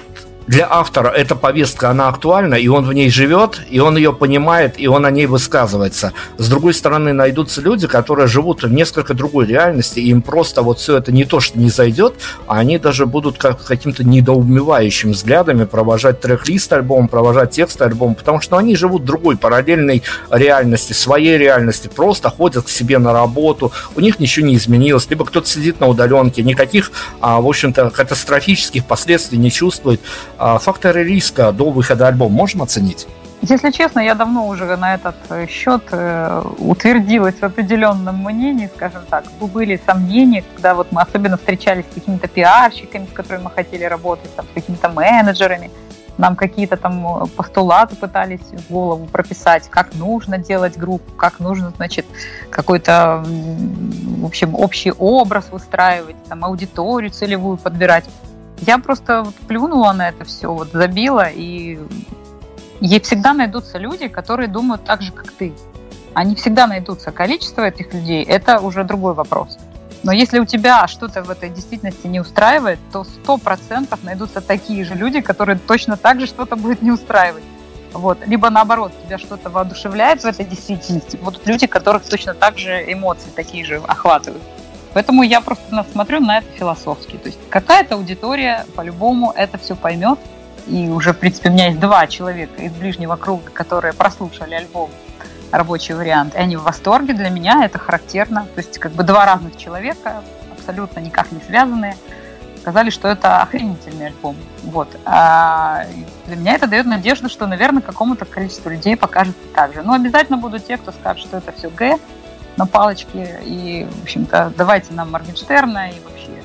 для автора эта повестка, она актуальна, и он в ней живет, и он ее понимает, и он о ней высказывается. С другой стороны, найдутся люди, которые живут в несколько другой реальности, и им просто вот все это не то, что не зайдет, а они даже будут как каким-то недоумевающим взглядами провожать трек-лист альбома, провожать текст альбома, потому что они живут в другой параллельной реальности, своей реальности, просто ходят к себе на работу, у них ничего не изменилось, либо кто-то сидит на удаленке, никаких, а, в общем-то, катастрофических последствий не чувствует. А факторы риска до выхода альбома можем оценить?
Если честно, я давно уже на этот э, счет э, утвердилась в определенном мнении, скажем так. Были сомнения, когда вот мы особенно встречались с какими-то пиарщиками, с которыми мы хотели работать, там, с какими-то менеджерами. Нам какие-то там э, постулаты пытались в голову прописать, как нужно делать группу, как нужно, значит, какой-то, в общем, общий образ выстраивать, там, аудиторию целевую подбирать. Я просто вот плюнула на это все, вот забила, и ей всегда найдутся люди, которые думают так же, как ты. Они всегда найдутся. Количество этих людей – это уже другой вопрос. Но если у тебя что-то в этой действительности не устраивает, то сто процентов найдутся такие же люди, которые точно так же что-то будет не устраивать. Вот. Либо наоборот, тебя что-то воодушевляет в этой действительности. Будут люди, которых точно так же эмоции такие же охватывают. Поэтому я просто смотрю на это философски. То есть какая-то аудитория по-любому это все поймет. И уже, в принципе, у меня есть два человека из ближнего круга, которые прослушали альбом рабочий вариант, и они в восторге. Для меня это характерно. То есть как бы два разных человека, абсолютно никак не связанные, сказали, что это охренительный альбом. Вот. А для меня это дает надежду, что, наверное, какому-то количеству людей покажется так же. Но обязательно будут те, кто скажет, что это все Г, на палочке, и, в общем-то, давайте нам Моргенштерна, и вообще.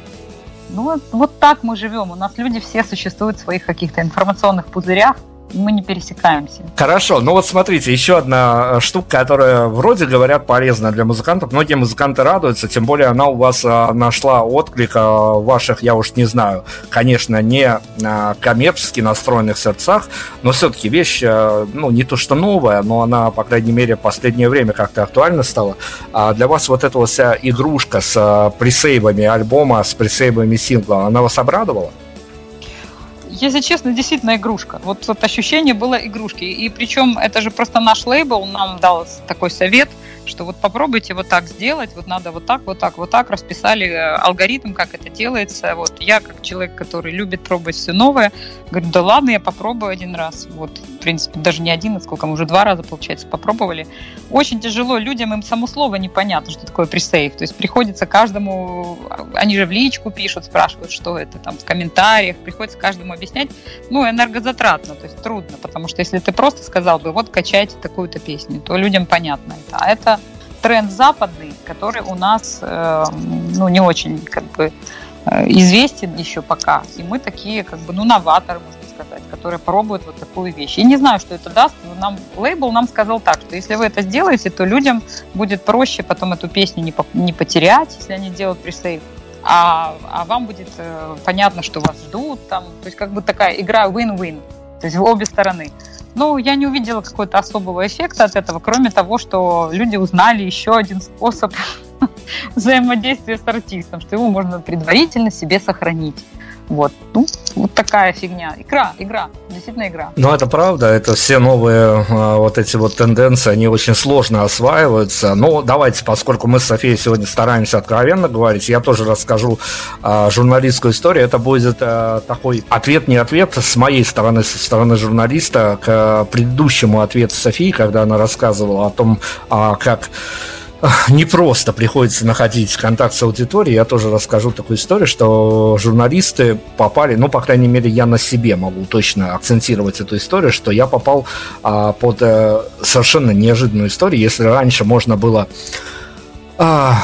Ну, вот, так мы живем. У нас люди все существуют в своих каких-то информационных пузырях, мы не пересекаемся.
Хорошо, ну вот смотрите, еще одна э, штука, которая вроде говорят полезна для музыкантов. Многие музыканты радуются, тем более она у вас а, нашла отклик в ваших, я уж не знаю, конечно, не коммерчески настроенных сердцах, но все-таки вещь, ну, не то что новая, но она, по крайней мере, в последнее время как-то актуальна стала. А для вас вот эта вся игрушка с пресейвами альбома, с пресейвами сингла, она вас обрадовала?
Если честно, действительно игрушка. Вот, вот ощущение было игрушки. И причем это же просто наш лейбл нам дал такой совет – что вот попробуйте вот так сделать, вот надо вот так, вот так, вот так, расписали э, алгоритм, как это делается. Вот я, как человек, который любит пробовать все новое, говорю, да ладно, я попробую один раз. Вот, принципе, даже не один, а сколько мы уже два раза, получается, попробовали. Очень тяжело людям, им само слово непонятно, что такое пресейв. То есть приходится каждому, они же в личку пишут, спрашивают, что это, там, в комментариях, приходится каждому объяснять. Ну, энергозатратно, то есть трудно, потому что если ты просто сказал бы, вот качайте такую-то песню, то людям понятно это. А это тренд западный, который у нас э, ну, не очень как бы э, известен еще пока. И мы такие, как бы, ну, новаторы, можно сказать, которые пробуют вот такую вещь. Я не знаю, что это даст, нам, лейбл нам сказал так, что если вы это сделаете, то людям будет проще потом эту песню не, не потерять, если они делают пресейв. А, а вам будет э, понятно, что вас ждут там. То есть как бы такая игра win-win. То есть в обе стороны. Ну, я не увидела какого-то особого эффекта от этого, кроме того, что люди узнали еще один способ взаимодействия с артистом, что его можно предварительно себе сохранить. Вот. Ну, вот такая фигня. Игра, игра, действительно игра.
Ну, это правда, это все новые а, вот эти вот тенденции, они очень сложно осваиваются. Но давайте, поскольку мы с Софией сегодня стараемся откровенно говорить, я тоже расскажу а, журналистскую историю. Это будет а, такой ответ, не ответ с моей стороны, со стороны журналиста к предыдущему ответу Софии, когда она рассказывала о том, а, как не просто приходится находить контакт с аудиторией. Я тоже расскажу такую историю, что журналисты попали, ну, по крайней мере, я на себе могу точно акцентировать эту историю, что я попал а, под а, совершенно неожиданную историю. Если раньше можно было а,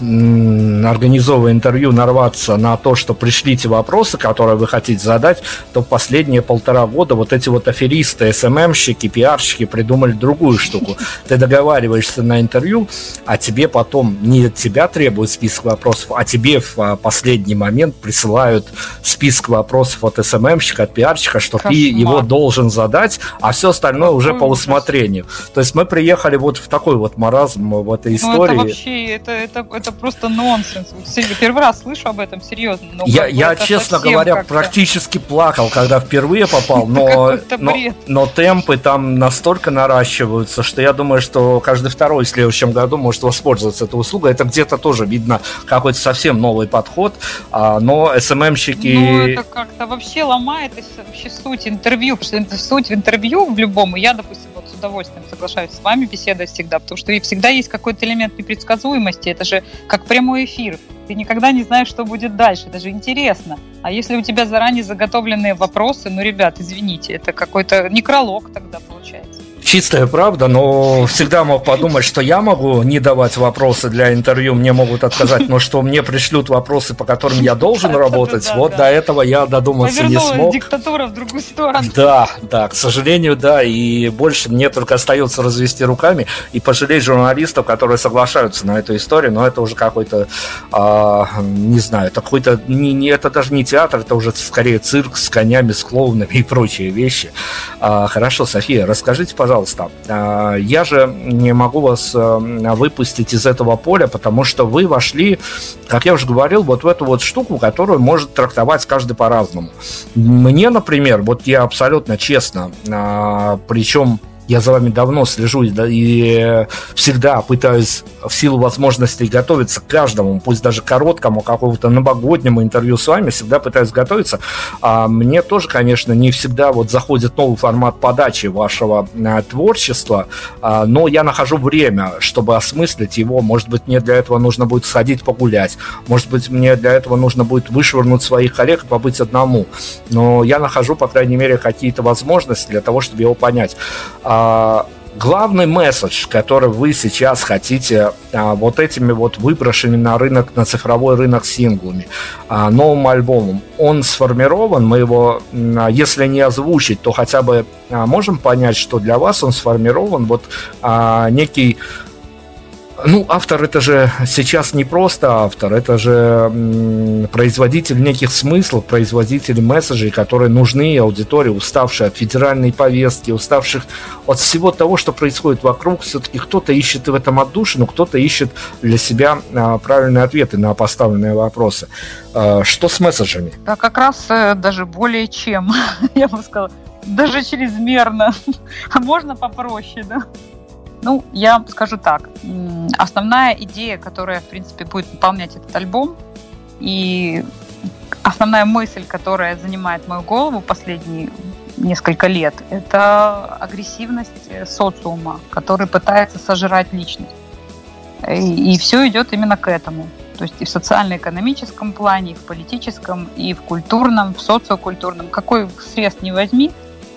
организовывая интервью, нарваться на то, что пришлите вопросы, которые вы хотите задать, то последние полтора года вот эти вот аферисты, СММщики, пиарщики придумали другую штуку. Ты договариваешься на интервью, а тебе потом не от тебя требуют список вопросов, а тебе в а, последний момент присылают список вопросов от СММщика, от пиарщика, что Кошмар. ты его должен задать, а все остальное уже по усмотрению. То есть мы приехали вот в такой вот маразм в этой истории.
Вообще, это, это, это просто нонсенс. Первый раз слышу об этом, серьезно.
Но я, я честно говоря, практически плакал, когда впервые попал, но, но, но темпы там настолько наращиваются, что я думаю, что каждый второй в следующем году может воспользоваться этой услугой. Это где-то тоже видно какой-то совсем новый подход, а, но СММщики... Ну,
это как-то вообще ломает вообще суть интервью, потому что суть интервью в любом, я, допустим, удовольствием соглашаюсь с вами беседовать всегда, потому что всегда есть какой-то элемент непредсказуемости предсказуемости. Это же как прямой эфир. Ты никогда не знаешь, что будет дальше. Это же интересно. А если у тебя заранее заготовленные вопросы, ну, ребят, извините, это какой-то некролог тогда получается
чистая правда, но всегда мог подумать, что я могу не давать вопросы для интервью, мне могут отказать, но что мне пришлют вопросы, по которым я должен работать, вот до этого я додуматься не смог.
диктатура в другую сторону.
Да, да, к сожалению, да, и больше мне только остается развести руками и пожалеть журналистов, которые соглашаются на эту историю, но это уже какой-то, а, не знаю, это какой-то, не, не, это даже не театр, это уже скорее цирк с конями, с клоунами и прочие вещи. А, хорошо, София, расскажите, пожалуйста, пожалуйста, а, я же не могу вас э, выпустить из этого поля, потому что вы вошли, как я уже говорил, вот в эту вот штуку, которую может трактовать каждый по-разному. Мне, например, вот я абсолютно честно, а, причем я за вами давно слежу и всегда пытаюсь в силу возможностей готовиться к каждому, пусть даже короткому, какому-то новогоднему интервью с вами, всегда пытаюсь готовиться. А мне тоже, конечно, не всегда вот заходит новый формат подачи вашего а, творчества, а, но я нахожу время, чтобы осмыслить его. Может быть, мне для этого нужно будет сходить погулять, может быть, мне для этого нужно будет вышвырнуть своих коллег и побыть одному. Но я нахожу, по крайней мере, какие-то возможности для того, чтобы его понять. А, а, главный месседж, который вы сейчас хотите а, вот этими вот выброшенными на рынок, на цифровой рынок синглами, а, новым альбомом, он сформирован, мы его, а, если не озвучить, то хотя бы а, можем понять, что для вас он сформирован. Вот а, некий ну, автор это же сейчас не просто автор, это же производитель неких смыслов, производитель месседжей, которые нужны аудитории, уставшие от федеральной повестки, уставших от всего того, что происходит вокруг. Все-таки кто-то ищет в этом отдушину, кто-то ищет для себя а, правильные ответы на поставленные вопросы. А, что с месседжами?
Да, как раз э, даже более чем, я бы сказала, даже чрезмерно, а можно попроще, да? Ну, я скажу так. Основная идея, которая, в принципе, будет выполнять этот альбом, и основная мысль, которая занимает мою голову последние несколько лет, это агрессивность э, социума, который пытается сожрать личность. И, и все идет именно к этому. То есть и в социально-экономическом плане, и в политическом, и в культурном, в социокультурном. Какой срез не возьми,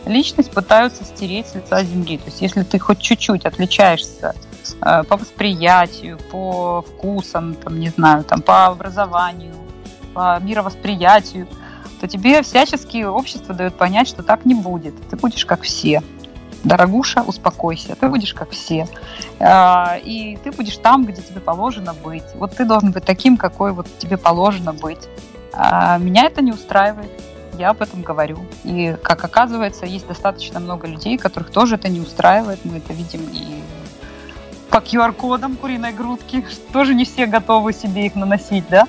личность пытаются стереть с лица земли. То есть если ты хоть чуть-чуть отличаешься э, по восприятию, по вкусам, там, не знаю, там, по образованию, по мировосприятию, то тебе всячески общество дает понять, что так не будет. Ты будешь как все. Дорогуша, успокойся, ты будешь как все. Э, и ты будешь там, где тебе положено быть. Вот ты должен быть таким, какой вот тебе положено быть. А меня это не устраивает я об этом говорю. И, как оказывается, есть достаточно много людей, которых тоже это не устраивает. Мы это видим и по QR-кодам куриной грудки. Тоже не все готовы себе их наносить, да?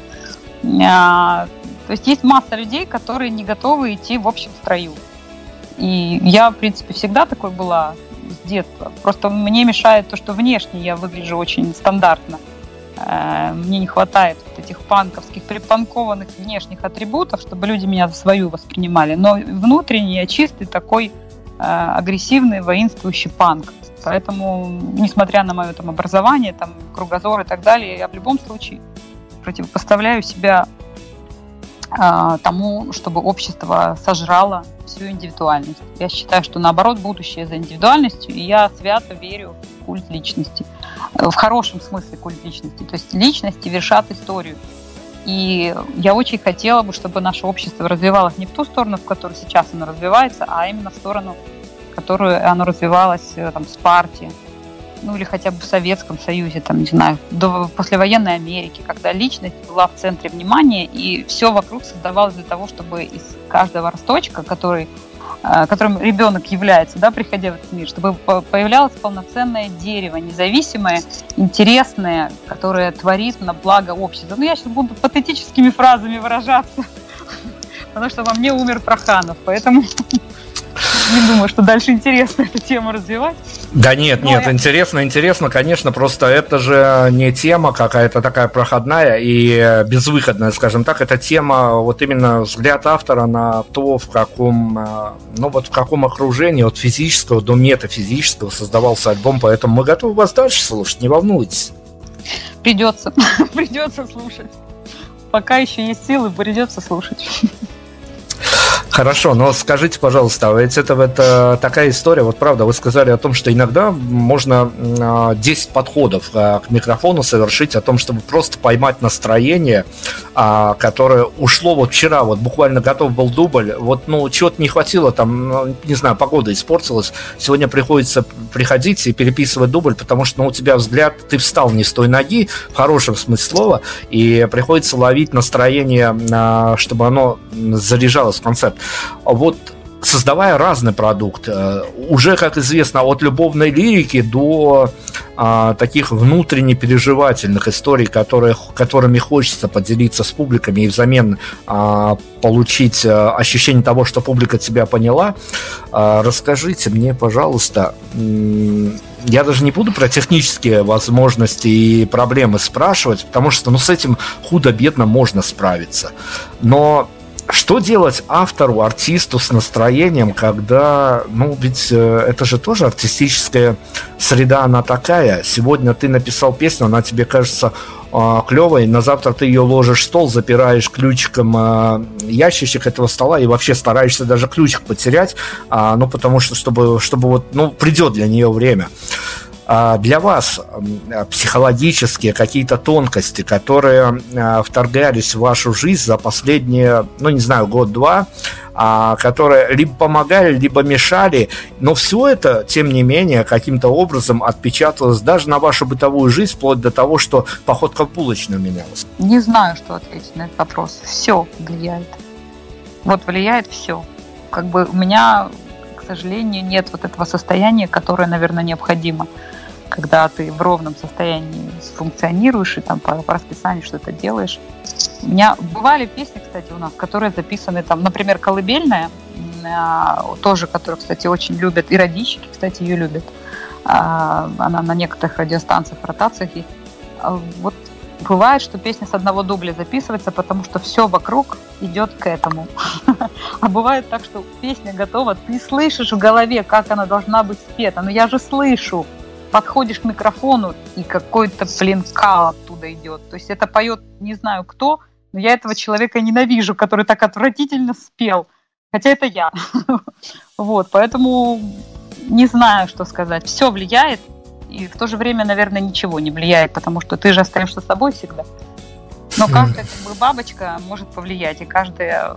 А, то есть есть масса людей, которые не готовы идти в общем строю. И я, в принципе, всегда такой была с детства. Просто мне мешает то, что внешне я выгляжу очень стандартно. Э, мне не хватает вот этих панковских, припанкованных внешних атрибутов, чтобы люди меня за свою воспринимали. Но внутренне я чистый такой э, агрессивный, воинствующий панк. Поэтому, несмотря на мое там образование, там, кругозор и так далее, я в любом случае противопоставляю себя э, тому, чтобы общество сожрало всю индивидуальность. Я считаю, что наоборот будущее за индивидуальностью, и я свято верю культ личности. Э, в хорошем смысле культ личности. То есть личности вершат историю. И я очень хотела бы, чтобы наше общество развивалось не в ту сторону, в которой сейчас оно развивается, а именно в сторону, в которую оно развивалось э, там, с партией, ну или хотя бы в Советском Союзе, там, не знаю, до послевоенной Америки, когда личность была в центре внимания, и все вокруг создавалось для того, чтобы из каждого росточка, который которым ребенок является, да, приходя в этот мир, чтобы появлялось полноценное дерево, независимое, интересное, которое творит на благо общества. Ну, я сейчас буду патетическими фразами выражаться, потому что во мне умер Проханов, поэтому не думаю, что дальше интересно эту тему развивать.
Да нет, нет, я... интересно, интересно, конечно, просто это же не тема какая-то такая проходная и безвыходная, скажем так, это тема, вот именно взгляд автора на то, в каком, э, ну вот в каком окружении от физического до метафизического создавался альбом, поэтому мы готовы вас дальше слушать, не волнуйтесь.
Придется, придется слушать. Пока еще есть силы, придется слушать.
Хорошо, но скажите, пожалуйста, а ведь это, это такая история, вот правда, вы сказали о том, что иногда можно 10 а, подходов а, к микрофону совершить, о том, чтобы просто поймать настроение, которое ушло вот вчера, вот буквально готов был дубль, вот, ну, чего-то не хватило, там, ну, не знаю, погода испортилась, сегодня приходится приходить и переписывать дубль, потому что, ну, у тебя взгляд, ты встал не с той ноги, в хорошем смысле слова, и приходится ловить настроение, чтобы оно заряжалось в концепт. Вот создавая разный продукт, э, уже, как известно, от любовной лирики до а, таких внутренне переживательных историй, которые, которыми хочется поделиться с публиками и взамен а, получить а, ощущение того, что публика тебя поняла. А, расскажите мне, пожалуйста, я даже не буду про технические возможности и проблемы спрашивать, потому что ну, с этим худо-бедно можно справиться. Но что делать автору, артисту с настроением, когда, ну, ведь э, это же тоже артистическая среда, она такая. Сегодня ты написал песню, она тебе кажется э, клевой, на завтра ты ее ложишь в стол, запираешь ключиком э, ящичек этого стола и вообще стараешься даже ключик потерять, э, ну, потому что, чтобы, чтобы вот, ну, придет для нее время. А для вас психологические какие-то тонкости, которые а, вторгались в вашу жизнь за последние, ну не знаю, год-два, а, которые либо помогали, либо мешали, но все это, тем не менее, каким-то образом отпечаталось даже на вашу бытовую жизнь, вплоть до того, что походка в булочную менялась.
Не знаю, что ответить на этот вопрос. Все влияет. Вот влияет все. Как бы у меня, к сожалению, нет вот этого состояния, которое, наверное, необходимо когда ты в ровном состоянии функционируешь и там по, по расписанию что-то делаешь. У меня бывали песни, кстати, у нас, которые записаны там, например, колыбельная, а, тоже, которую, кстати, очень любят, и родички, кстати, ее любят. А, она на некоторых радиостанциях, ротациях есть. А, вот бывает, что песня с одного дубля записывается, потому что все вокруг идет к этому. А бывает так, что песня готова, ты слышишь в голове, как она должна быть спета, но я же слышу, подходишь к микрофону, и какой-то, блин, кал оттуда идет. То есть это поет не знаю кто, но я этого человека ненавижу, который так отвратительно спел. Хотя это я. Вот, поэтому не знаю, что сказать. Все влияет, и в то же время, наверное, ничего не влияет, потому что ты же остаешься собой всегда. Но каждая как бы, бабочка может повлиять, и каждая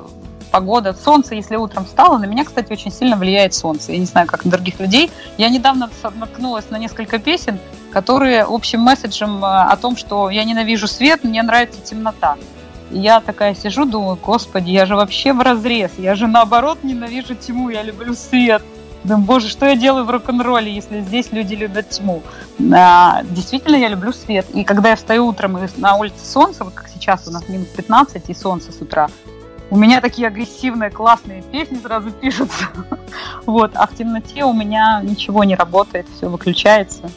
погода, солнце, если утром встала, на меня, кстати, очень сильно влияет солнце. Я не знаю, как на других людей. Я недавно наткнулась на несколько песен, которые общим месседжем э, о том, что я ненавижу свет, мне нравится темнота. И я такая сижу, думаю, господи, я же вообще в разрез, я же наоборот ненавижу тьму, я люблю свет. Думаю, боже, что я делаю в рок-н-ролле, если здесь люди любят тьму? А, действительно, я люблю свет. И когда я встаю утром и на улице солнце, вот как сейчас у нас минус 15 и солнце с утра, у меня такие агрессивные, классные песни сразу пишутся. Вот, а в темноте у меня ничего не работает, все выключается.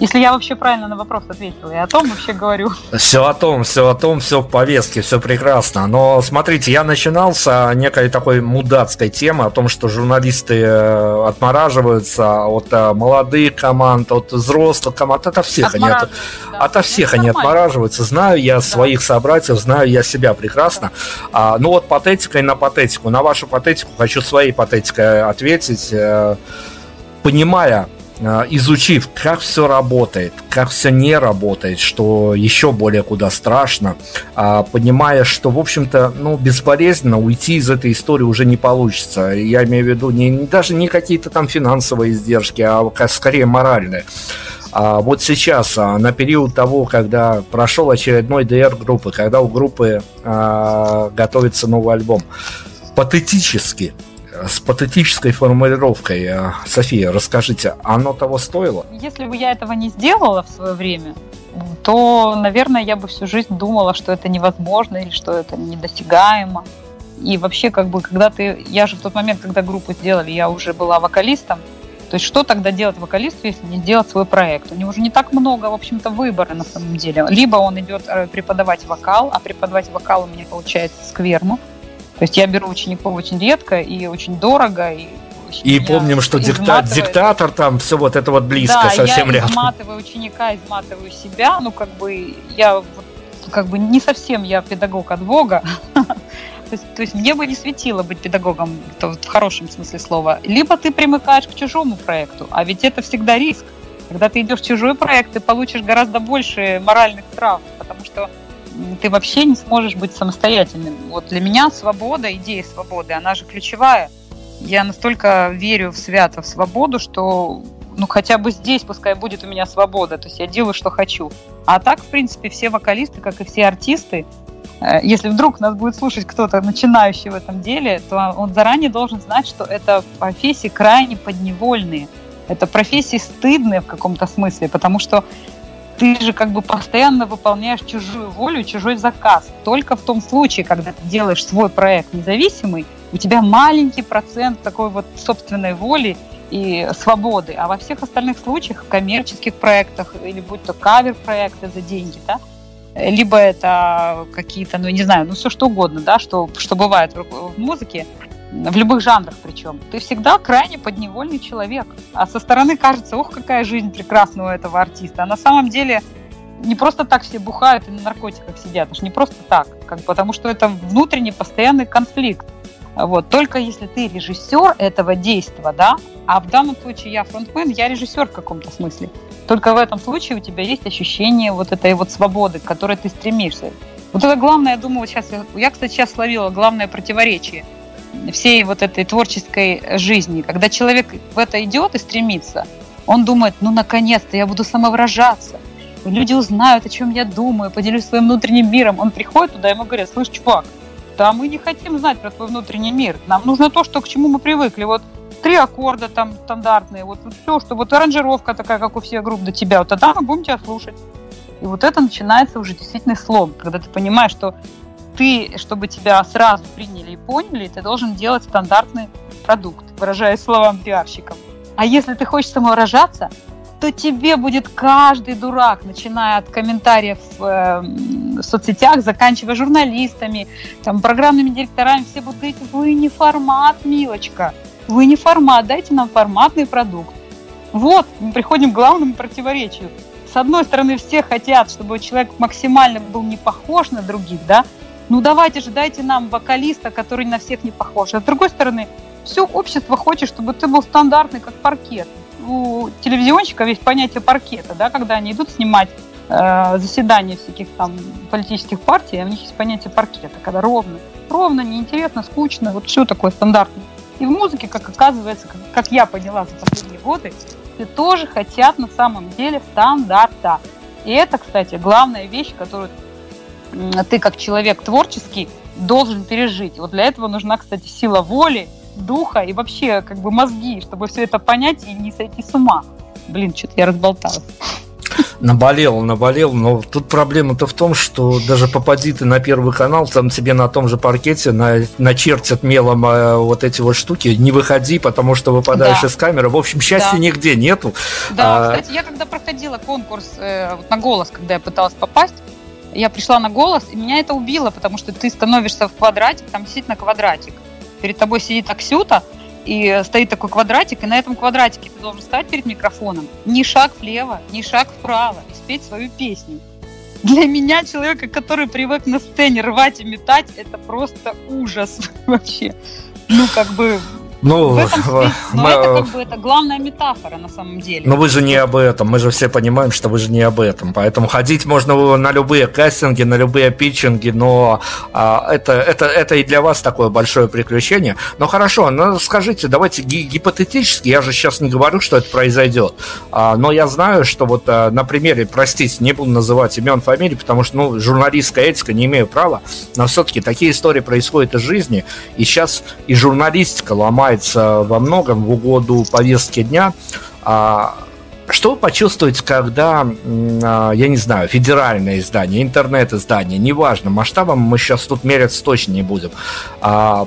Если я вообще правильно на вопрос ответила, я о том вообще говорю.
Все о том, все о том, все в повестке, все прекрасно. Но смотрите, я начинал с некой такой мудацкой темы о том, что журналисты э, отмораживаются от э, молодых команд, от взрослых команд, от всех они, от, да. ото всех они отмораживаются. Знаю я да. своих собратьев, знаю я себя прекрасно. Да. А, ну вот патетикой на патетику, на вашу патетику хочу своей патетикой ответить, э, понимая изучив, как все работает, как все не работает, что еще более куда страшно, а, понимая, что, в общем-то, ну, безболезненно уйти из этой истории уже не получится. Я имею в виду не, даже не какие-то там финансовые издержки, а скорее моральные. А вот сейчас, а, на период того, когда прошел очередной ДР группы, когда у группы а, готовится новый альбом, патетически с патетической формулировкой. Э, София, расскажите, оно того стоило?
Если бы я этого не сделала в свое время, то, наверное, я бы всю жизнь думала, что это невозможно или что это недосягаемо. И вообще, как бы, когда ты... Я же в тот момент, когда группу сделали, я уже была вокалистом. То есть что тогда делать вокалисту, если не сделать свой проект? У него уже не так много, в общем-то, выбора на самом деле. Либо он идет э, преподавать вокал, а преподавать вокал у меня получается скверно. То есть я беру учеников очень редко и очень дорого. И,
и помним, что дикта- диктатор там, все вот это вот близко,
да,
совсем
я
рядом.
изматываю ученика, изматываю себя. Ну, как бы я как бы не совсем я педагог от Бога. То есть, то есть мне бы не светило быть педагогом в хорошем смысле слова. Либо ты примыкаешь к чужому проекту, а ведь это всегда риск. Когда ты идешь в чужой проект, ты получишь гораздо больше моральных травм, потому что ты вообще не сможешь быть самостоятельным. Вот для меня свобода, идея свободы, она же ключевая. Я настолько верю в свято, в свободу, что ну хотя бы здесь пускай будет у меня свобода, то есть я делаю, что хочу. А так, в принципе, все вокалисты, как и все артисты, э, если вдруг нас будет слушать кто-то начинающий в этом деле, то он заранее должен знать, что это профессии крайне подневольные. Это профессии стыдные в каком-то смысле, потому что ты же как бы постоянно выполняешь чужую волю, чужой заказ. Только в том случае, когда ты делаешь свой проект независимый, у тебя маленький процент такой вот собственной воли и свободы. А во всех остальных случаях, в коммерческих проектах, или будь то кавер-проекты за деньги, да, либо это какие-то, ну, не знаю, ну, все что угодно, да, что, что бывает в музыке, в любых жанрах причем, ты всегда крайне подневольный человек. А со стороны кажется, ох, какая жизнь прекрасная у этого артиста. А на самом деле не просто так все бухают и на наркотиках сидят, аж не просто так, как, потому что это внутренний постоянный конфликт. Вот. Только если ты режиссер этого действия, да, а в данном случае я фронтмен, я режиссер в каком-то смысле. Только в этом случае у тебя есть ощущение вот этой вот свободы, к которой ты стремишься. Вот это главное, я думаю, сейчас, я, кстати, сейчас словила главное противоречие – всей вот этой творческой жизни. Когда человек в это идет и стремится, он думает, ну, наконец-то я буду самовыражаться. Люди узнают, о чем я думаю, поделюсь своим внутренним миром. Он приходит туда, ему говорят, слышь, чувак, да мы не хотим знать про твой внутренний мир. Нам нужно то, что, к чему мы привыкли. Вот три аккорда там стандартные, вот, вот все, что вот аранжировка такая, как у всех групп до тебя, вот тогда мы будем тебя слушать. И вот это начинается уже действительно слом, когда ты понимаешь, что ты, чтобы тебя сразу приняли и поняли, ты должен делать стандартный продукт, выражаясь словам пиарщиков. А если ты хочешь самовыражаться, то тебе будет каждый дурак, начиная от комментариев в, э, в соцсетях, заканчивая журналистами, там, программными директорами, все будут говорить, вы не формат, милочка, вы не формат, дайте нам форматный продукт. Вот, мы приходим к главному противоречию. С одной стороны, все хотят, чтобы человек максимально был не похож на других, да, ну давайте же, дайте нам вокалиста, который на всех не похож. А с другой стороны, все общество хочет, чтобы ты был стандартный, как паркет. У телевизионщиков есть понятие паркета, да, когда они идут снимать э, заседания всяких там политических партий, а у них есть понятие паркета, когда ровно, ровно, неинтересно, скучно, вот все такое стандартное. И в музыке, как оказывается, как, как я поняла за последние годы, все тоже хотят на самом деле стандарта. И это, кстати, главная вещь, которую ты как человек творческий должен пережить. Вот для этого нужна, кстати, сила воли, духа и вообще как бы мозги, чтобы все это понять и не сойти с ума. Блин, что-то я разболталась.
Наболел, наболел, но тут проблема-то в том, что даже попади ты на первый канал, там тебе на том же паркете на, начертят мелом э, вот эти вот штуки, не выходи, потому что выпадаешь да. из камеры. В общем, счастья да. нигде нету.
Да, а... кстати, я когда проходила конкурс э, вот на голос, когда я пыталась попасть, я пришла на голос, и меня это убило, потому что ты становишься в квадратик, там действительно квадратик. Перед тобой сидит Аксюта, и стоит такой квадратик, и на этом квадратике ты должен стать перед микрофоном, ни шаг влево, ни шаг вправо, и спеть свою песню. Для меня, человека, который привык на сцене рвать и метать, это просто ужас вообще. Ну, как бы, ну, в этом смысле, но мы, это как бы это главная метафора на самом деле.
Но вы же не об этом, мы же все понимаем, что вы же не об этом. Поэтому ходить можно на любые кастинги, на любые питчинги, но а, это, это, это и для вас такое большое приключение. Но хорошо, ну скажите, давайте гипотетически, я же сейчас не говорю, что это произойдет, а, но я знаю, что вот а, на примере, простите, не буду называть имен, фамилий, потому что ну, журналистская этика, не имею права, но все-таки такие истории происходят из жизни, и сейчас и журналистика ломает ломается во многом в угоду повестки дня. А, что вы почувствуете, когда, а, я не знаю, федеральное издание, интернет-издание, неважно, масштабом мы сейчас тут мериться точно не будем, а,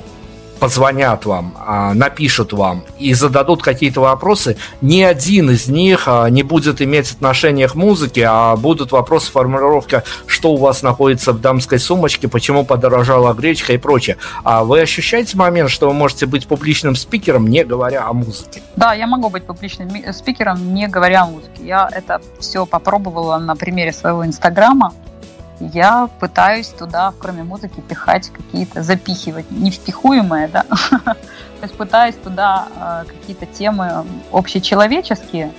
позвонят вам, а, напишут вам и зададут какие-то вопросы, ни один из них а, не будет иметь отношения к музыке, а будут вопросы формулировка, что у вас находится в дамской сумочке, почему подорожала гречка и прочее. А вы ощущаете момент, что вы можете быть публичным спикером, не говоря о музыке?
Да, я могу быть публичным спикером, не говоря о музыке. Я это все попробовала на примере своего инстаграма я пытаюсь туда, кроме музыки, пихать какие-то, запихивать, невпихуемые, да, то есть пытаюсь туда э, какие-то темы общечеловеческие,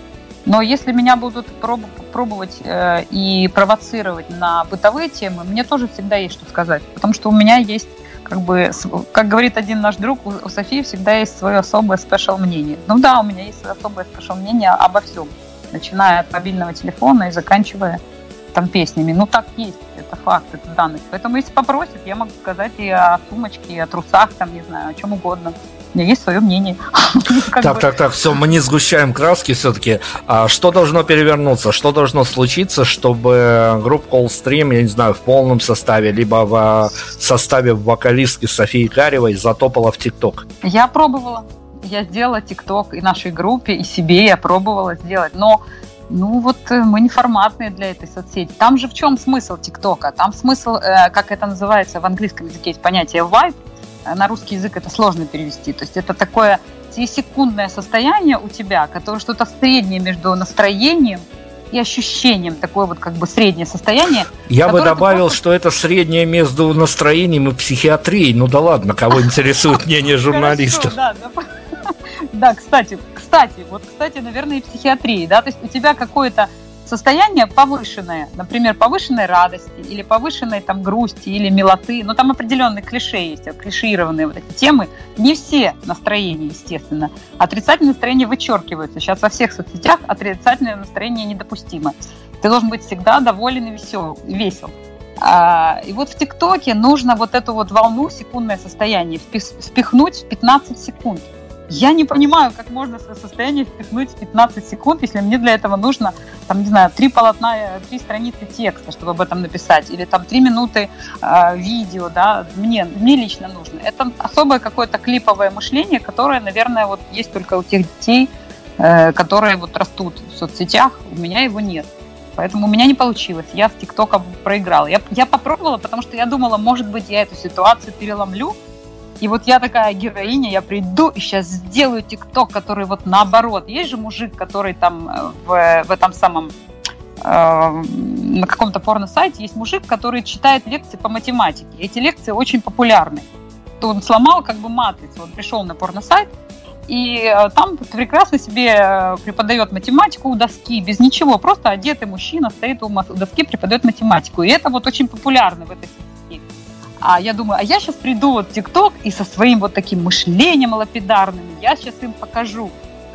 но если меня будут проб- пробовать э, и провоцировать на бытовые темы, мне тоже всегда есть что сказать, потому что у меня есть как бы, как говорит один наш друг, у Софии всегда есть свое особое special мнение. Ну да, у меня есть свое особое special мнение обо всем, начиная от мобильного телефона и заканчивая там песнями. Ну, так есть, это факт, это данность. Поэтому, если попросят, я могу сказать и о сумочке, и о трусах, там, не знаю, о чем угодно. У меня есть свое мнение.
Так, так, так, все, мы не сгущаем краски все-таки. А что должно перевернуться? Что должно случиться, чтобы группа Coldstream, я не знаю, в полном составе, либо в составе вокалистки Софии Каревой затопала в ТикТок?
Я пробовала. Я сделала ТикТок и нашей группе, и себе я пробовала сделать. Но ну вот э, мы не форматные для этой соцсети. Там же в чем смысл ТикТока? Там смысл, э, как это называется в английском языке, есть понятие vibe. Э, на русский язык это сложно перевести. То есть это такое секундное состояние у тебя, которое что-то среднее между настроением и ощущением, такое вот как бы среднее состояние.
Я бы добавил, просто... что это среднее между настроением и психиатрией. Ну да ладно, кого интересует мнение журналистов. да,
да, кстати, кстати, вот, кстати, наверное, и психиатрии, да, то есть у тебя какое-то состояние повышенное, например, повышенной радости или повышенной там грусти или милоты, но там определенные клише есть, клишированные вот эти темы. Не все настроения, естественно. Отрицательное настроение вычеркиваются. Сейчас во всех соцсетях отрицательное настроение недопустимо. Ты должен быть всегда доволен и весел. весел. А, и вот в ТикТоке нужно вот эту вот волну, секундное состояние, впихнуть в 15 секунд. Я не понимаю, как можно свое состояние впихнуть в 15 секунд, если мне для этого нужно, там, не знаю, три полотна, три страницы текста, чтобы об этом написать, или там три минуты э, видео, да, мне, мне лично нужно. Это особое какое-то клиповое мышление, которое, наверное, вот есть только у тех детей, э, которые вот растут в соцсетях, у меня его нет. Поэтому у меня не получилось. Я с ТикТока проиграла. Я, я попробовала, потому что я думала, может быть, я эту ситуацию переломлю, и вот я такая героиня, я приду и сейчас сделаю тикток, который вот наоборот. Есть же мужик, который там э, в, в этом самом э, на каком-то порно-сайте есть мужик, который читает лекции по математике. Эти лекции очень популярны. То он сломал как бы матрицу. Он пришел на порно-сайт, и э, там прекрасно себе преподает математику у доски, без ничего. Просто одетый мужчина стоит у доски, преподает математику. И это вот очень популярно в этой а я думаю, а я сейчас приду вот в ТикТок и со своим вот таким мышлением лапидарным, я сейчас им покажу.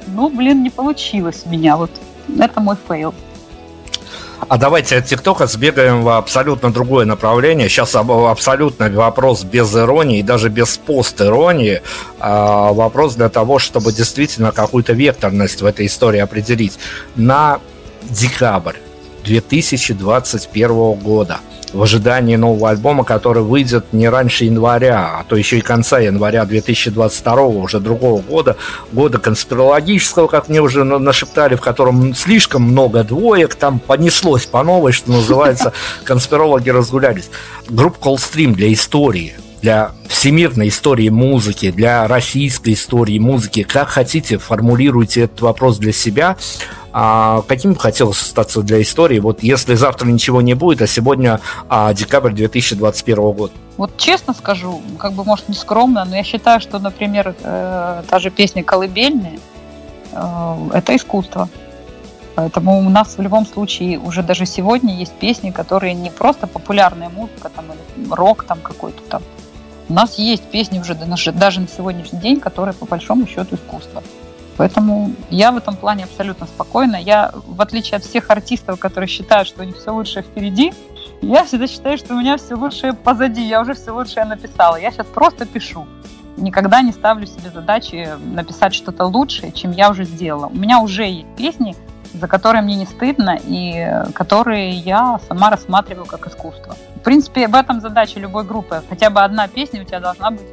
Ну, блин, не получилось у меня. Вот это мой fail.
А давайте от ТикТока сбегаем в абсолютно другое направление. Сейчас абсолютно вопрос без иронии, даже без пост-иронии. А вопрос для того, чтобы действительно какую-то векторность в этой истории определить. На декабрь 2021 года – в ожидании нового альбома, который выйдет не раньше января, а то еще и конца января 2022 уже другого года, года конспирологического, как мне уже нашептали, в котором слишком много двоек, там понеслось по новой, что называется, конспирологи разгулялись. Группа Coldstream для истории, для всемирной истории музыки, для российской истории музыки, как хотите, формулируйте этот вопрос для себя. А каким хотелось остаться для истории, вот если завтра ничего не будет, а сегодня а, декабрь 2021 года?
Вот честно скажу, как бы, может, не скромно, но я считаю, что, например, э, та же песня «Колыбельная» э, – это искусство. Поэтому у нас в любом случае уже даже сегодня есть песни, которые не просто популярная музыка там, или рок там какой-то там. У нас есть песни уже даже на сегодняшний день, которые по большому счету искусство. Поэтому я в этом плане абсолютно спокойна. Я, в отличие от всех артистов, которые считают, что у них все лучшее впереди, я всегда считаю, что у меня все лучшее позади, я уже все лучшее написала. Я сейчас просто пишу. Никогда не ставлю себе задачи написать что-то лучшее, чем я уже сделала. У меня уже есть песни, за которые мне не стыдно и которые я сама рассматриваю как искусство. В принципе, в этом задача любой группы. Хотя бы одна песня у тебя должна быть,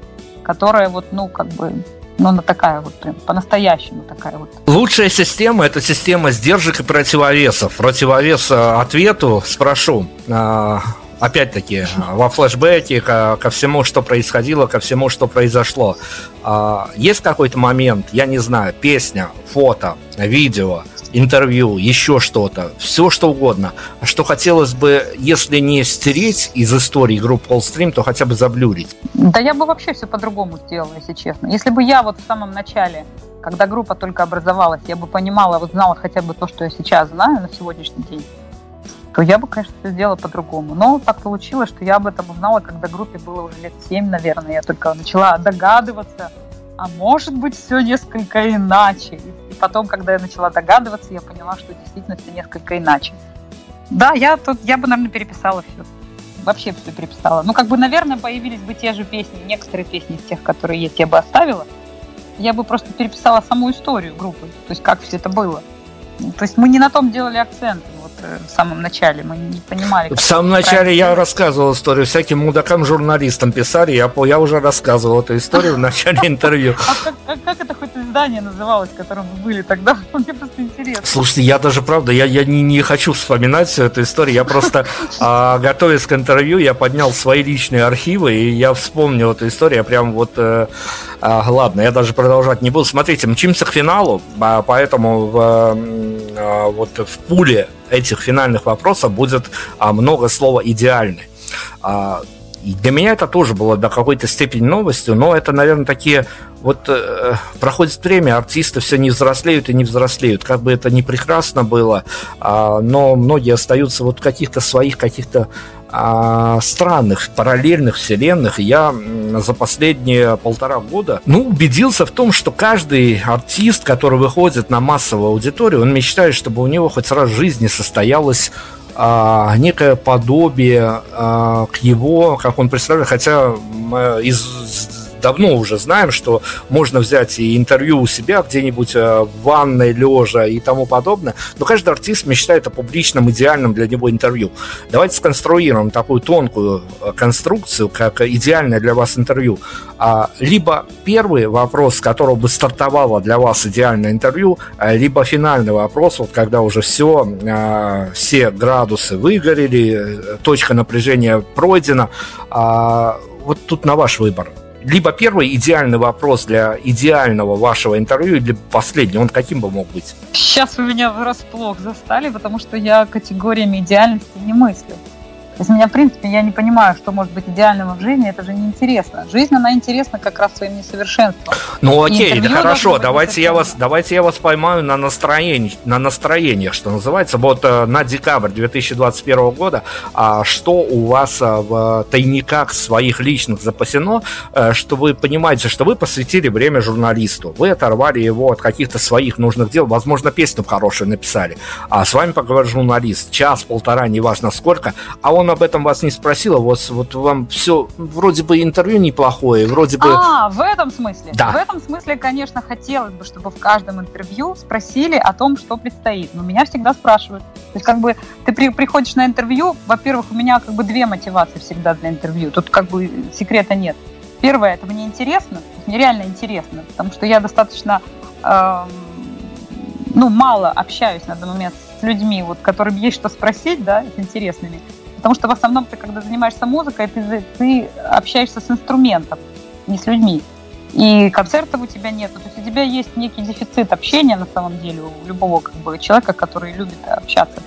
которая вот, ну, как бы но она такая вот прям по-настоящему такая вот.
Лучшая система – это система сдержек и противовесов. Противовес ответу спрошу. А, опять-таки, во флешбеке ко, ко всему, что происходило, ко всему, что произошло. А, есть какой-то момент, я не знаю, песня, фото, видео – интервью, еще что-то, все что угодно. А что хотелось бы, если не стереть из истории группы Allstream, то хотя бы заблюрить?
Да я бы вообще все по-другому сделала, если честно. Если бы я вот в самом начале, когда группа только образовалась, я бы понимала, вот знала хотя бы то, что я сейчас знаю на сегодняшний день, то я бы, конечно, все сделала по-другому. Но так получилось, что я об этом узнала, когда группе было уже лет 7, наверное. Я только начала догадываться, а может быть все несколько иначе. И потом, когда я начала догадываться, я поняла, что действительно все несколько иначе. Да, я тут, я бы, наверное, переписала все. Вообще все переписала. Ну, как бы, наверное, появились бы те же песни, некоторые песни из тех, которые есть, я бы оставила. Я бы просто переписала саму историю группы, то есть как все это было. То есть мы не на том делали акцент в самом начале. Мы не понимали.
В самом начале я рассказывал историю. Всяким мудакам, журналистам писали. Я, я уже рассказывал эту историю в начале интервью.
А как, это хоть издание называлось, в котором вы были тогда? Мне просто интересно.
Слушайте, я даже, правда, я, не, хочу вспоминать всю эту историю. Я просто, а, готовясь к интервью, я поднял свои личные архивы, и я вспомнил эту историю. Я прям вот... Э, а, ладно, я даже продолжать не буду. Смотрите, мчимся к финалу, а, поэтому в, вот в пуле этих финальных вопросов будет а, много слова «идеальный». А, и для меня это тоже было до какой-то степени новостью, но это, наверное, такие вот э, проходит время, артисты все не взрослеют и не взрослеют. Как бы это ни прекрасно было, э, но многие остаются вот в каких-то своих каких-то э, странных параллельных вселенных. Я за последние полтора года ну, убедился в том, что каждый артист, который выходит на массовую аудиторию, он мечтает, чтобы у него хоть раз в жизни состоялось а, некое подобие а, к его, как он представляет, хотя из давно уже знаем, что можно взять и интервью у себя где-нибудь э, в ванной, лежа и тому подобное, но каждый артист мечтает о публичном, идеальном для него интервью. Давайте сконструируем такую тонкую э, конструкцию, как идеальное для вас интервью. А, либо первый вопрос, с которого бы стартовало для вас идеальное интервью, а, либо финальный вопрос, вот когда уже все, а, все градусы выгорели, э, точка напряжения пройдена, вот тут на ваш выбор либо первый идеальный вопрос для идеального вашего интервью, либо последний, он каким бы мог быть?
Сейчас вы меня врасплох застали, потому что я категориями идеальности не мыслю. Если меня, в принципе, я не понимаю, что может быть идеальным в жизни, это же неинтересно. Жизнь, она интересна как раз своим несовершенством.
Ну окей, да хорошо, давайте я, вас, давайте я вас поймаю на настроении, на настроениях, что называется. Вот э, на декабрь 2021 года, а что у вас э, в тайниках своих личных запасено, э, что вы понимаете, что вы посвятили время журналисту, вы оторвали его от каких-то своих нужных дел, возможно, песню хорошую написали, а с вами поговорит журналист, час, полтора, неважно сколько, а он он об этом вас не спросил, а вот, вот вам все, вроде бы интервью неплохое, вроде бы...
А, в этом смысле?
Да.
В этом смысле, конечно, хотелось бы, чтобы в каждом интервью спросили о том, что предстоит. Но меня всегда спрашивают. То есть, как бы, ты при, приходишь на интервью, во-первых, у меня как бы две мотивации всегда для интервью. Тут как бы секрета нет. Первое, это мне интересно, мне реально интересно, потому что я достаточно, эм, ну, мало общаюсь на данный момент с людьми, вот, которым есть что спросить, да, с интересными. Потому что в основном ты, когда занимаешься музыкой, ты, ты общаешься с инструментом, не с людьми. И концертов у тебя нет. То есть у тебя есть некий дефицит общения на самом деле у любого как бы, человека, который любит общаться.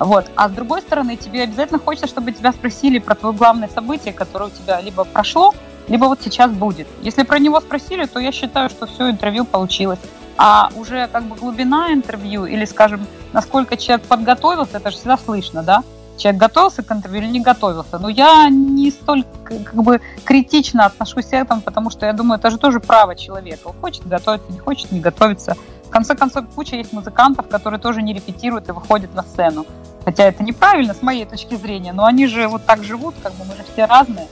Вот. А с другой стороны, тебе обязательно хочется, чтобы тебя спросили про твое главное событие, которое у тебя либо прошло, либо вот сейчас будет. Если про него спросили, то я считаю, что все интервью получилось. А уже как бы глубина интервью или, скажем, насколько человек подготовился, это же всегда слышно, да? Человек готовился к интервью или не готовился. Но я не столь как бы критично отношусь к этому, потому что я думаю, это же тоже право человека. Он хочет готовиться, не хочет не готовиться. В конце концов, куча есть музыкантов, которые тоже не репетируют и выходят на сцену. Хотя это неправильно с моей точки зрения, но они же вот так живут, как бы мы же все разные.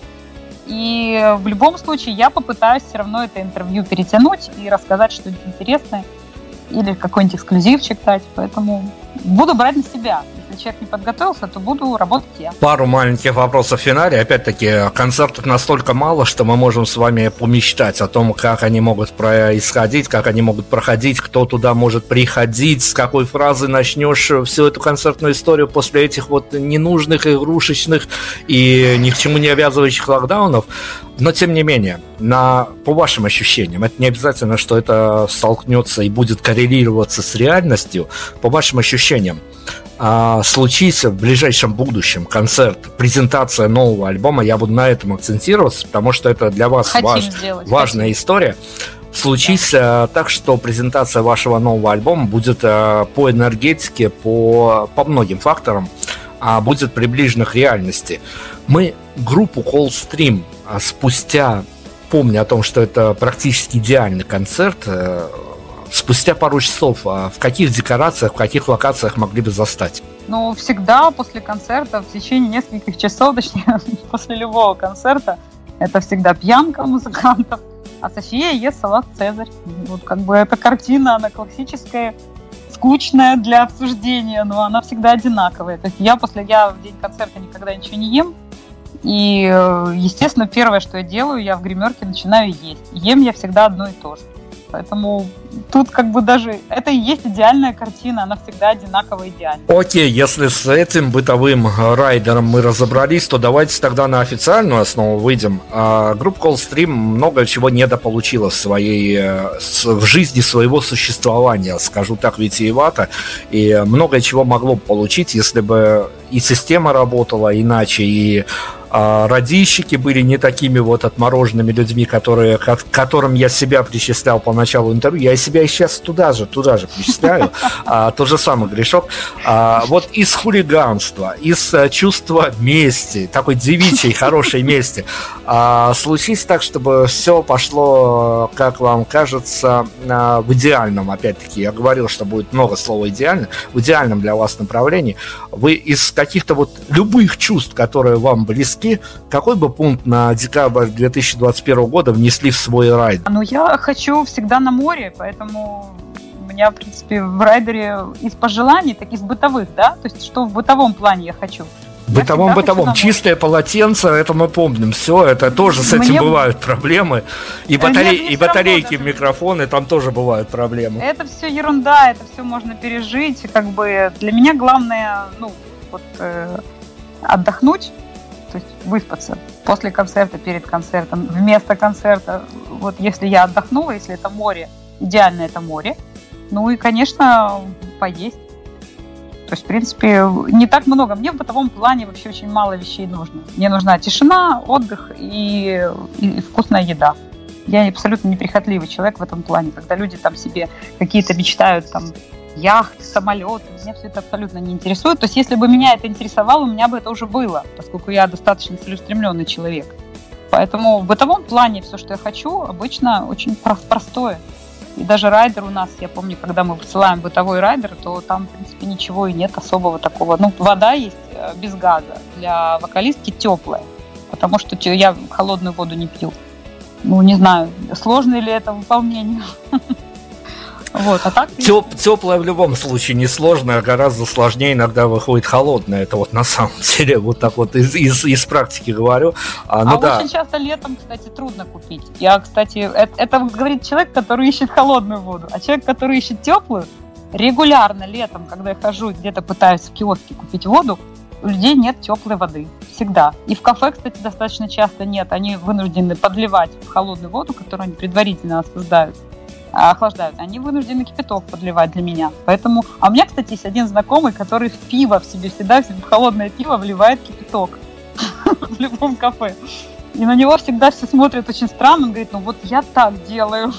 И в любом случае я попытаюсь все равно это интервью перетянуть и рассказать что-нибудь интересное или какой-нибудь эксклюзивчик дать. Поэтому буду брать на себя если человек не подготовился, то буду работать я.
Пару маленьких вопросов в финале. Опять-таки, концертов настолько мало, что мы можем с вами помечтать о том, как они могут происходить, как они могут проходить, кто туда может приходить, с какой фразы начнешь всю эту концертную историю после этих вот ненужных, игрушечных и ни к чему не обязывающих локдаунов. Но тем не менее, на, по вашим ощущениям, это не обязательно, что это столкнется и будет коррелироваться с реальностью, по вашим ощущениям, а, случится в ближайшем будущем концерт, презентация нового альбома, я буду на этом акцентироваться, потому что это для вас важ, важная хотим. история. Случится да. так, что презентация вашего нового альбома будет а, по энергетике, по, по многим факторам, а будет приближена к реальности. Мы группу Coldstream спустя, помня о том, что это практически идеальный концерт, э, спустя пару часов а в каких декорациях, в каких локациях могли бы застать?
Ну, всегда после концерта, в течение нескольких часов, точнее, после любого концерта, это всегда пьянка музыкантов, а София ест салат «Цезарь». Вот как бы эта картина, она классическая, скучная для обсуждения, но она всегда одинаковая. То есть я после, я в день концерта никогда ничего не ем, и, э, естественно, первое, что я делаю, я в гримерке начинаю есть. Ем я всегда одно и то же. Поэтому тут как бы даже это и есть идеальная картина, она всегда одинаково идеальна.
Окей, если с этим бытовым райдером мы разобрались, то давайте тогда на официальную основу выйдем. А, группа Callstream много чего недополучила в своей э, в жизни своего существования, скажу так витиевато, и многое чего могло получить, если бы и система работала иначе, и радищики были не такими вот отмороженными людьми, которые, к которым я себя причислял по началу интервью. Я себя сейчас туда же, туда же причисляю. А, тот же самый грешок. А, вот из хулиганства, из а, чувства мести, такой девичьей, хорошей мести, а, случись так, чтобы все пошло, как вам кажется, а, в идеальном, опять-таки, я говорил, что будет много слова идеально, в идеальном для вас направлении. Вы из каких-то вот любых чувств, которые вам близки, носки, какой бы пункт на декабрь 2021 года внесли в свой райд?
Ну, я хочу всегда на море, поэтому у меня, в принципе, в райдере из пожеланий, так из бытовых, да, то есть что в бытовом плане я хочу.
Бытовом, бытовом. Чистое полотенце, это мы помним. Все, это тоже с этим Мне... бывают проблемы. И, батарей, и батарейки, равно, микрофоны, там тоже бывают проблемы.
Это все ерунда, это все можно пережить. Как бы для меня главное, ну, вот э, отдохнуть, то есть выспаться после концерта, перед концертом, вместо концерта. Вот если я отдохнула, если это море, идеально это море. Ну и, конечно, поесть. То есть, в принципе, не так много. Мне в бытовом плане вообще очень мало вещей нужно. Мне нужна тишина, отдых и, и вкусная еда. Я абсолютно неприхотливый человек в этом плане. Когда люди там себе какие-то мечтают, там, яхты, самолеты, меня все это абсолютно не интересует. То есть, если бы меня это интересовало, у меня бы это уже было, поскольку я достаточно целеустремленный человек. Поэтому в бытовом плане все, что я хочу, обычно очень простое. И даже райдер у нас, я помню, когда мы высылаем бытовой райдер, то там, в принципе, ничего и нет особого такого. Ну, вода есть э, без газа. Для вокалистки теплая, потому что я холодную воду не пью. Ну, не знаю, сложно ли это выполнение.
Вот, а так... Теп, теплое в любом случае несложно, а гораздо сложнее иногда выходит холодное. Это вот на самом деле вот так вот из, из, из практики говорю.
А, ну, а да. очень часто летом, кстати, трудно купить. Я, кстати, это, это говорит человек, который ищет холодную воду. А человек, который ищет теплую, регулярно летом, когда я хожу где-то пытаюсь в киоске купить воду, у людей нет теплой воды. Всегда. И в кафе, кстати, достаточно часто нет. Они вынуждены подливать в холодную воду, которую они предварительно осуждают. А, охлаждают, они вынуждены кипяток подливать для меня. Поэтому... А у меня, кстати, есть один знакомый, который в пиво в себе всегда, в холодное пиво вливает кипяток в любом кафе. И на него всегда все смотрят очень странно. Он говорит, ну вот я так делаю.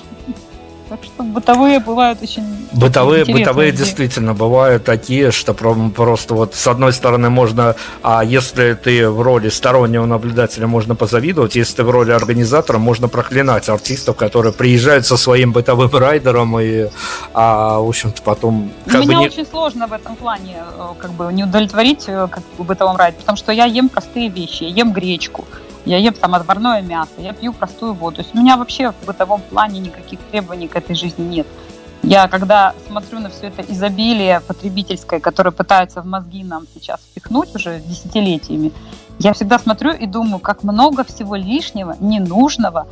Так что бытовые бывают очень
Бытовые, бытовые действительно бывают такие, что просто вот с одной стороны можно, а если ты в роли стороннего наблюдателя, можно позавидовать, если ты в роли организатора, можно проклинать артистов, которые приезжают со своим бытовым райдером и, а, в общем-то, потом...
Как Меня не... очень сложно в этом плане э, как бы не удовлетворить э, как бы бытовом райдере, потому что я ем простые вещи, я ем гречку, я ем там отварное мясо, я пью простую воду. То есть у меня вообще в бытовом плане никаких требований к этой жизни нет. Я когда смотрю на все это изобилие потребительское, которое пытаются в мозги нам сейчас впихнуть уже десятилетиями, я всегда смотрю и думаю, как много всего лишнего, ненужного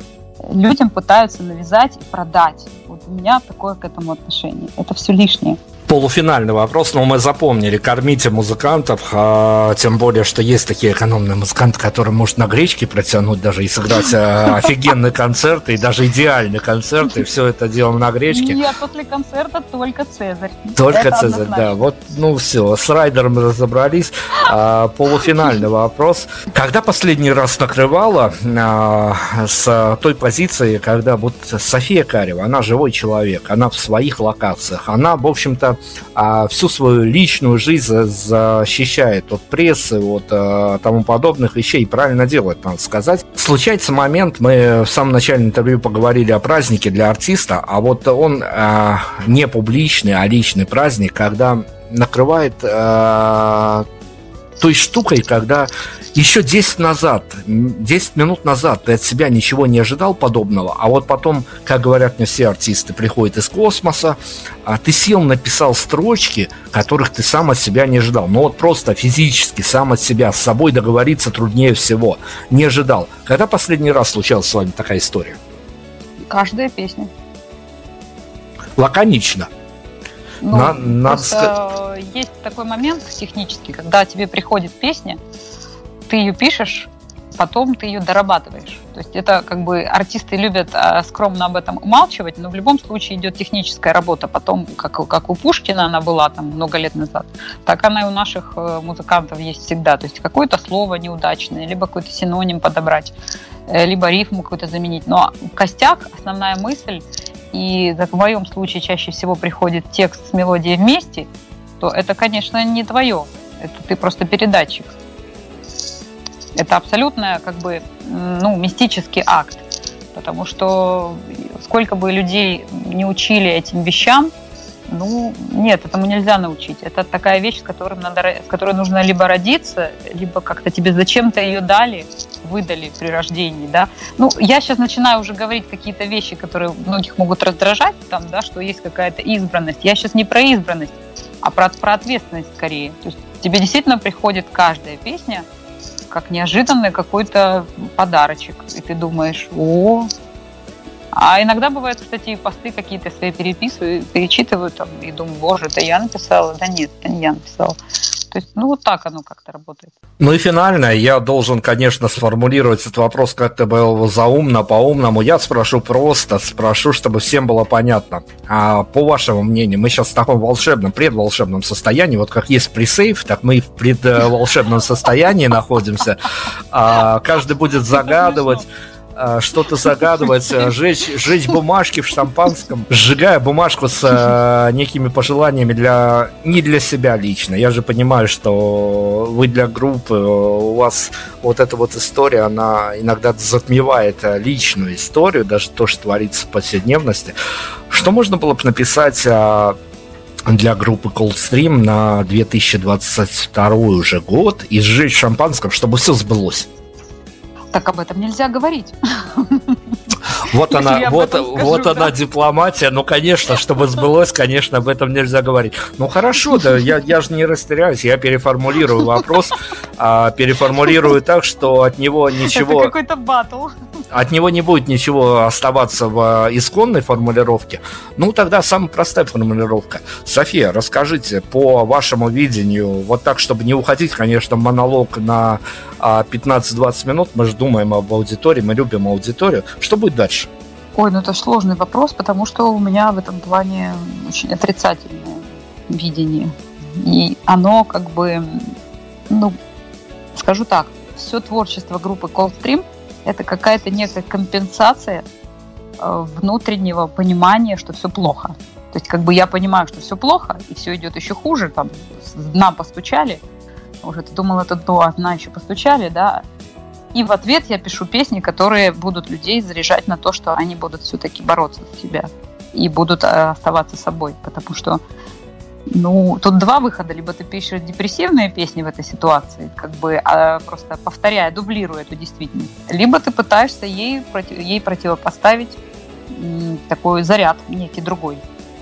людям пытаются навязать и продать. Вот у меня такое к этому отношение. Это все лишнее
полуфинальный вопрос, но мы запомнили, кормите музыкантов, а, тем более, что есть такие экономные музыканты, которые может на гречке протянуть даже и сыграть а, офигенный концерт, и даже идеальный концерт, и все это делаем на гречке.
Нет, после концерта только Цезарь.
Только это Цезарь, однозначно. да. Вот, ну все, с Райдером разобрались. А, полуфинальный вопрос. Когда последний раз накрывала а, с той позиции, когда вот София Карева, она живой человек, она в своих локациях, она, в общем-то, а, всю свою личную жизнь защищает от прессы, от а, тому подобных вещей. Правильно делает, надо сказать. Случается момент, мы в самом начале интервью поговорили о празднике для артиста, а вот он а, не публичный, а личный праздник, когда накрывает а, той штукой, когда еще 10 назад, 10 минут назад ты от себя ничего не ожидал подобного, а вот потом, как говорят мне все артисты, приходят из космоса, а ты сел, написал строчки, которых ты сам от себя не ожидал. Ну вот просто физически сам от себя, с собой договориться труднее всего. Не ожидал. Когда последний раз случалась с вами такая история?
Каждая песня.
Лаконично.
Ну, На, надо сказать... есть такой момент технический, когда тебе приходит песня, ты ее пишешь, потом ты ее дорабатываешь. То есть это как бы артисты любят а, скромно об этом умалчивать, но в любом случае идет техническая работа. Потом, как, как у Пушкина она была там много лет назад, так она и у наших э, музыкантов есть всегда. То есть какое-то слово неудачное, либо какой-то синоним подобрать, э, либо рифму какую-то заменить. Но костяк, основная мысль, и в моем случае чаще всего приходит текст с мелодией вместе, то это, конечно, не твое. Это ты просто передатчик. Это абсолютно как бы ну, мистический акт, потому что сколько бы людей не учили этим вещам, ну, нет, этому нельзя научить. Это такая вещь, с, надо, с которой нужно либо родиться, либо как-то тебе зачем-то ее дали, выдали при рождении, да. Ну, я сейчас начинаю уже говорить какие-то вещи, которые многих могут раздражать, там, да, что есть какая-то избранность. Я сейчас не про избранность, а про, про ответственность скорее. То есть тебе действительно приходит каждая песня как неожиданный какой-то подарочек. И ты думаешь, о, а иногда бывают, кстати, посты какие-то свои переписываю, перечитываю там и думаю, боже, это я написала? Да нет, это не я написала. То есть, ну, вот так оно как-то работает.
Ну и финально, я должен, конечно, сформулировать этот вопрос как-то был заумно, по-умному. Я спрошу просто, спрошу, чтобы всем было понятно. А по вашему мнению, мы сейчас в таком волшебном, предволшебном состоянии, вот как есть пресейф, так мы в предволшебном состоянии находимся. А каждый будет загадывать что-то загадывать, э, жечь, жечь бумажки в шампанском, сжигая бумажку с э, некими пожеланиями для не для себя лично. Я же понимаю, что вы для группы, у вас вот эта вот история, она иногда затмевает личную историю, даже то, что творится в повседневности. Что можно было бы написать для группы Coldstream на 2022 уже год и сжечь шампанском, чтобы все сбылось?
Так об этом нельзя говорить.
Вот она, вот, скажу, вот да? она дипломатия. Ну, конечно, чтобы сбылось, конечно, об этом нельзя говорить. Ну, хорошо, да, я, я же не растеряюсь, я переформулирую вопрос, а, переформулирую так, что от него ничего...
Это какой-то батл.
От него не будет ничего оставаться в а, исконной формулировке. Ну, тогда самая простая формулировка. София, расскажите по вашему видению, вот так, чтобы не уходить, конечно, монолог на 15-20 а, минут, мы же думаем об аудитории, мы любим аудиторию. Что будет дальше?
Ой, ну это сложный вопрос, потому что у меня в этом плане очень отрицательное видение. И оно как бы, ну, скажу так, все творчество группы Coldstream – это какая-то некая компенсация э, внутреннего понимания, что все плохо. То есть как бы я понимаю, что все плохо, и все идет еще хуже, там, дна постучали, уже ты думал, это до, а еще постучали, да, и в ответ я пишу песни, которые будут людей заряжать на то, что они будут все-таки бороться за себя и будут э, оставаться собой. Потому что, ну, тут два выхода. Либо ты пишешь депрессивные песни в этой ситуации, как бы а, просто повторяя, дублируя эту действительность. Либо ты пытаешься ей, ей противопоставить такой заряд, некий другой.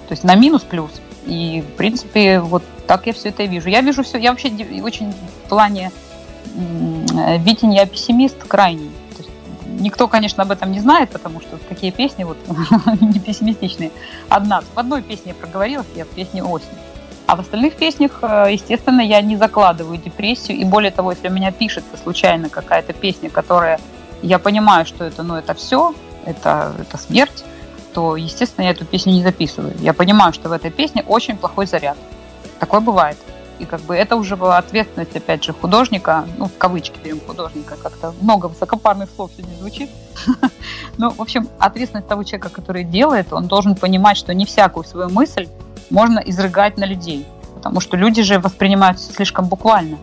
То есть на минус-плюс. И, в принципе, вот так я все это вижу. Я вижу все, я вообще очень в плане Витин я пессимист крайний. никто, конечно, об этом не знает, потому что такие песни вот не пессимистичные. Одна, в одной песне я проговорилась, я в песне «Осень». А в остальных песнях, э, естественно, я не закладываю депрессию. И более того, если у меня пишется случайно какая-то песня, которая я понимаю, что это, ну, это все, это, это смерть, то, естественно, я эту песню не записываю. Я понимаю, что в этой песне очень плохой заряд. Такое бывает. И как бы это уже была ответственность, опять же, художника, ну, в кавычки берем художника, как-то много высокопарных слов сегодня звучит. Ну, в общем, ответственность того человека, который делает, он должен понимать, что не всякую свою мысль можно изрыгать на людей. Потому что люди же воспринимают слишком буквально.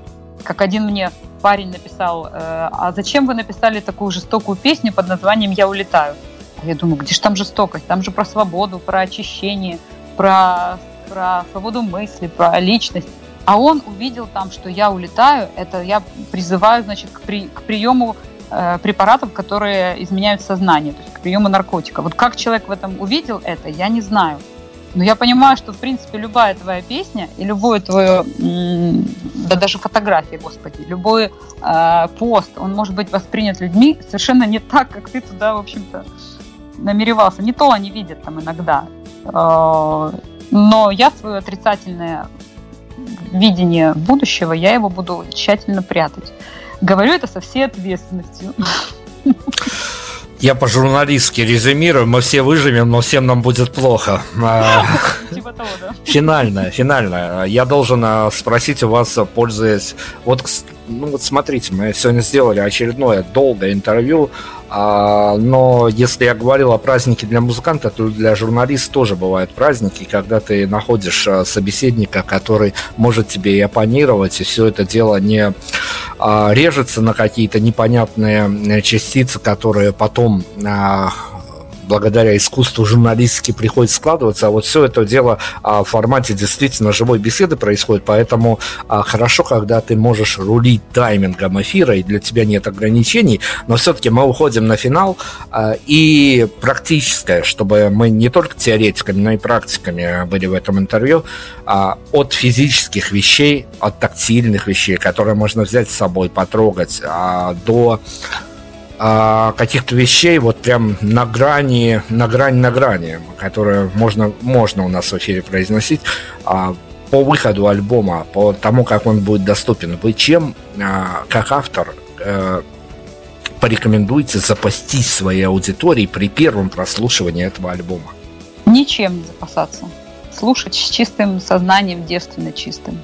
Как один мне парень написал, э, а зачем вы написали такую жестокую песню под названием «Я улетаю»? Я думаю, где же там жестокость? Там же про свободу, про очищение, про, про свободу мысли, про личность. А он увидел там, что я улетаю, это я призываю, значит, к, при, к приему э, препаратов, которые изменяют сознание, то есть к приему наркотика. Вот как человек в этом увидел это, я не знаю. Но я понимаю, что, в принципе, любая твоя песня и любое твое, да даже фотография, господи, любой э, пост, он может быть воспринят людьми совершенно не так, как ты туда, в общем-то, намеревался. Не то они видят там иногда. Э, но я свое отрицательное видение будущего, я его буду тщательно прятать. Говорю это со всей ответственностью.
Я по-журналистски резюмирую, мы все выживем, но всем нам будет плохо. А, типа. Финальное, финальное. Я должен а, спросить у вас, пользуясь... Вот, ну вот смотрите, мы сегодня сделали очередное долгое интервью а, но если я говорил о празднике для музыканта, то для журналиста тоже бывают праздники, когда ты находишь а, собеседника, который может тебе и оппонировать, и все это дело не а, режется на какие-то непонятные частицы, которые потом благодаря искусству журналистики приходит складываться, а вот все это дело а, в формате действительно живой беседы происходит, поэтому а, хорошо, когда ты можешь рулить таймингом эфира, и для тебя нет ограничений, но все-таки мы уходим на финал, а, и практическое, чтобы мы не только теоретиками, но и практиками были в этом интервью, от физических вещей, от тактильных вещей, которые можно взять с собой, потрогать, до а, каких-то вещей вот прям на грани, на грани, на грани, которые можно, можно у нас в эфире произносить. А, по выходу альбома, по тому, как он будет доступен, вы чем, а, как автор, э, порекомендуете запастись своей аудиторией при первом прослушивании этого альбома?
Ничем не запасаться. Слушать с чистым сознанием, девственно чистым.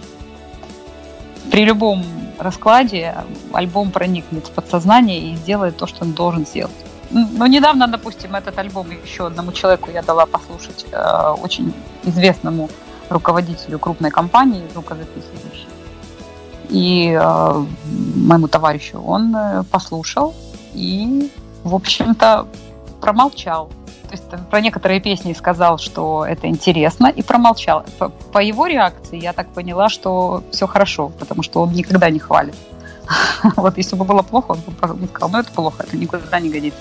При любом раскладе альбом проникнет в подсознание и сделает то, что он должен сделать. Ну, недавно, допустим, этот альбом еще одному человеку я дала послушать, э, очень известному руководителю крупной компании звукозаписывающей. И э, моему товарищу он э, послушал и, в общем-то, промолчал. Про некоторые песни сказал, что это интересно, и промолчал. По, по его реакции я так поняла, что все хорошо, потому что он никогда не хвалит. Вот если бы было плохо, он бы сказал, ну это плохо, это никуда не годится.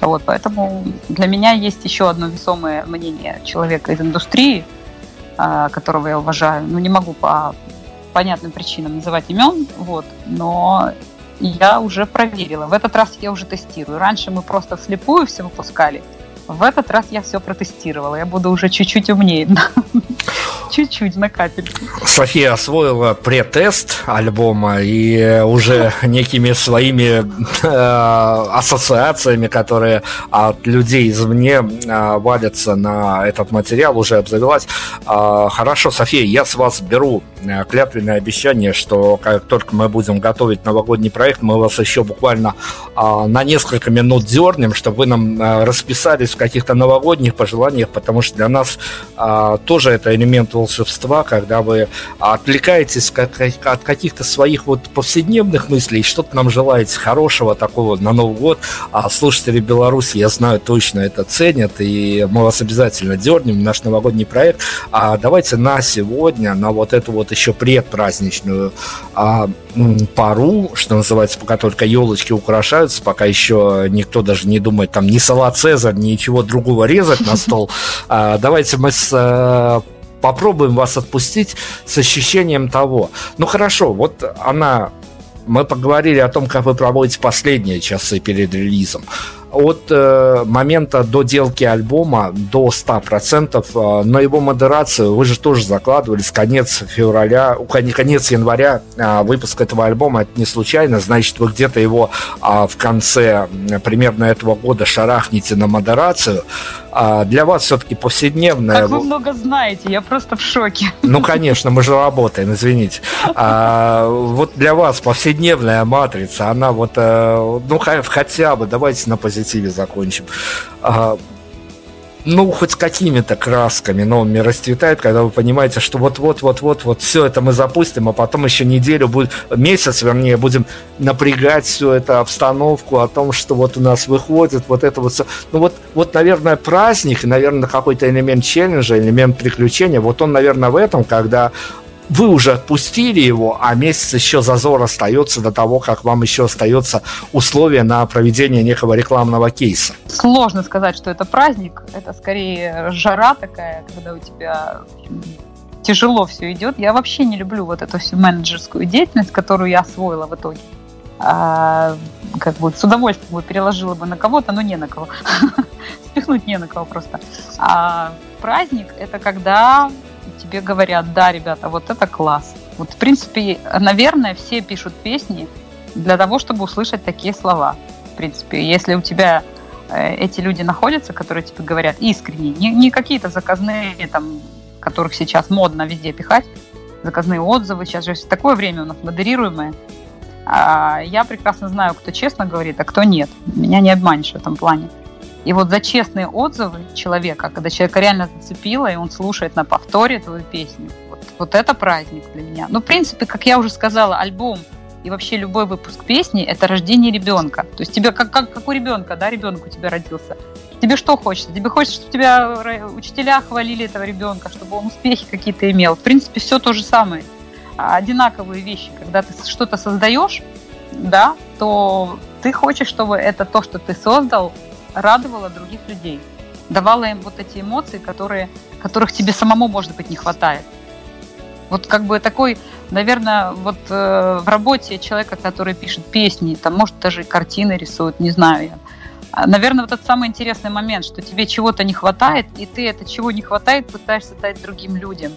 Вот, поэтому для меня есть еще одно весомое мнение человека из индустрии, а, которого я уважаю. Ну, не могу по понятным причинам называть имен, вот, но я уже проверила. В этот раз я уже тестирую. Раньше мы просто вслепую все выпускали. В этот раз я все протестировала. Я буду уже чуть-чуть умнее. Чуть-чуть, на капельку.
София освоила претест альбома и уже некими своими э, ассоциациями, которые от людей извне э, валятся на этот материал, уже обзавелась. Э, хорошо, София, я с вас беру э, клятвенное обещание, что как только мы будем готовить новогодний проект, мы вас еще буквально э, на несколько минут дернем, чтобы вы нам расписались в каких-то новогодних пожеланиях, потому что для нас э, тоже это элемент когда вы отвлекаетесь от каких-то своих вот повседневных мыслей, что-то нам желаете хорошего такого на Новый год, а слушатели Беларуси, я знаю, точно это ценят, и мы вас обязательно дернем в наш новогодний проект. А давайте на сегодня, на вот эту вот еще предпраздничную а, пару, что называется, пока только елочки украшаются, пока еще никто даже не думает там ни салат Цезарь, ничего другого резать на стол. А, давайте мы с э, попробуем вас отпустить с ощущением того. Ну хорошо, вот она мы поговорили о том, как вы проводите последние часы перед релизом от э, момента доделки альбома до 100%, э, на его модерацию вы же тоже закладывали с конец февраля, конец января э, выпуск этого альбома, это не случайно, значит, вы где-то его э, в конце примерно этого года шарахнете на модерацию. А для вас все-таки повседневная...
Как вы много знаете, я просто в шоке.
Ну, конечно, мы же работаем, извините. А, вот для вас повседневная матрица, она вот, э, ну, хотя бы, давайте на позитиве позитиве закончим. А, ну, хоть какими-то красками новыми расцветает, когда вы понимаете, что вот-вот-вот-вот, вот все это мы запустим, а потом еще неделю будет, месяц, вернее, будем напрягать всю эту обстановку о том, что вот у нас выходит вот это вот все. Ну, вот, вот, наверное, праздник, наверное, какой-то элемент челленджа, элемент приключения, вот он, наверное, в этом, когда вы уже отпустили его, а месяц еще зазор остается до того, как вам еще остается условие на проведение некого рекламного кейса?
Сложно сказать, что это праздник. Это скорее жара такая, когда у тебя тяжело все идет. Я вообще не люблю вот эту всю менеджерскую деятельность, которую я освоила в итоге. А, как бы с удовольствием бы переложила бы на кого-то, но не на кого. Спихнуть не на кого просто. А праздник – это когда тебе говорят, да, ребята, вот это класс. Вот, в принципе, наверное, все пишут песни для того, чтобы услышать такие слова. В принципе, если у тебя э, эти люди находятся, которые тебе говорят искренне, не, не какие-то заказные, там, которых сейчас модно везде пихать, заказные отзывы, сейчас же такое время у нас модерируемое. А я прекрасно знаю, кто честно говорит, а кто нет. Меня не обманешь в этом плане. И вот за честные отзывы человека, когда человека реально зацепило, и он слушает на повторе твою песню, вот, вот это праздник для меня. Ну, в принципе, как я уже сказала, альбом и вообще любой выпуск песни – это рождение ребенка. То есть тебе, как, как, как у ребенка, да, ребенок у тебя родился. Тебе что хочется? Тебе хочется, чтобы тебя учителя хвалили этого ребенка, чтобы он успехи какие-то имел. В принципе, все то же самое. Одинаковые вещи. Когда ты что-то создаешь, да, то ты хочешь, чтобы это то, что ты создал, радовала других людей, давала им вот эти эмоции, которые, которых тебе самому, может быть, не хватает. Вот как бы такой, наверное, вот э, в работе человека, который пишет песни, там, может, даже картины рисует, не знаю я. А, наверное, вот этот самый интересный момент, что тебе чего-то не хватает, и ты это чего не хватает пытаешься дать другим людям.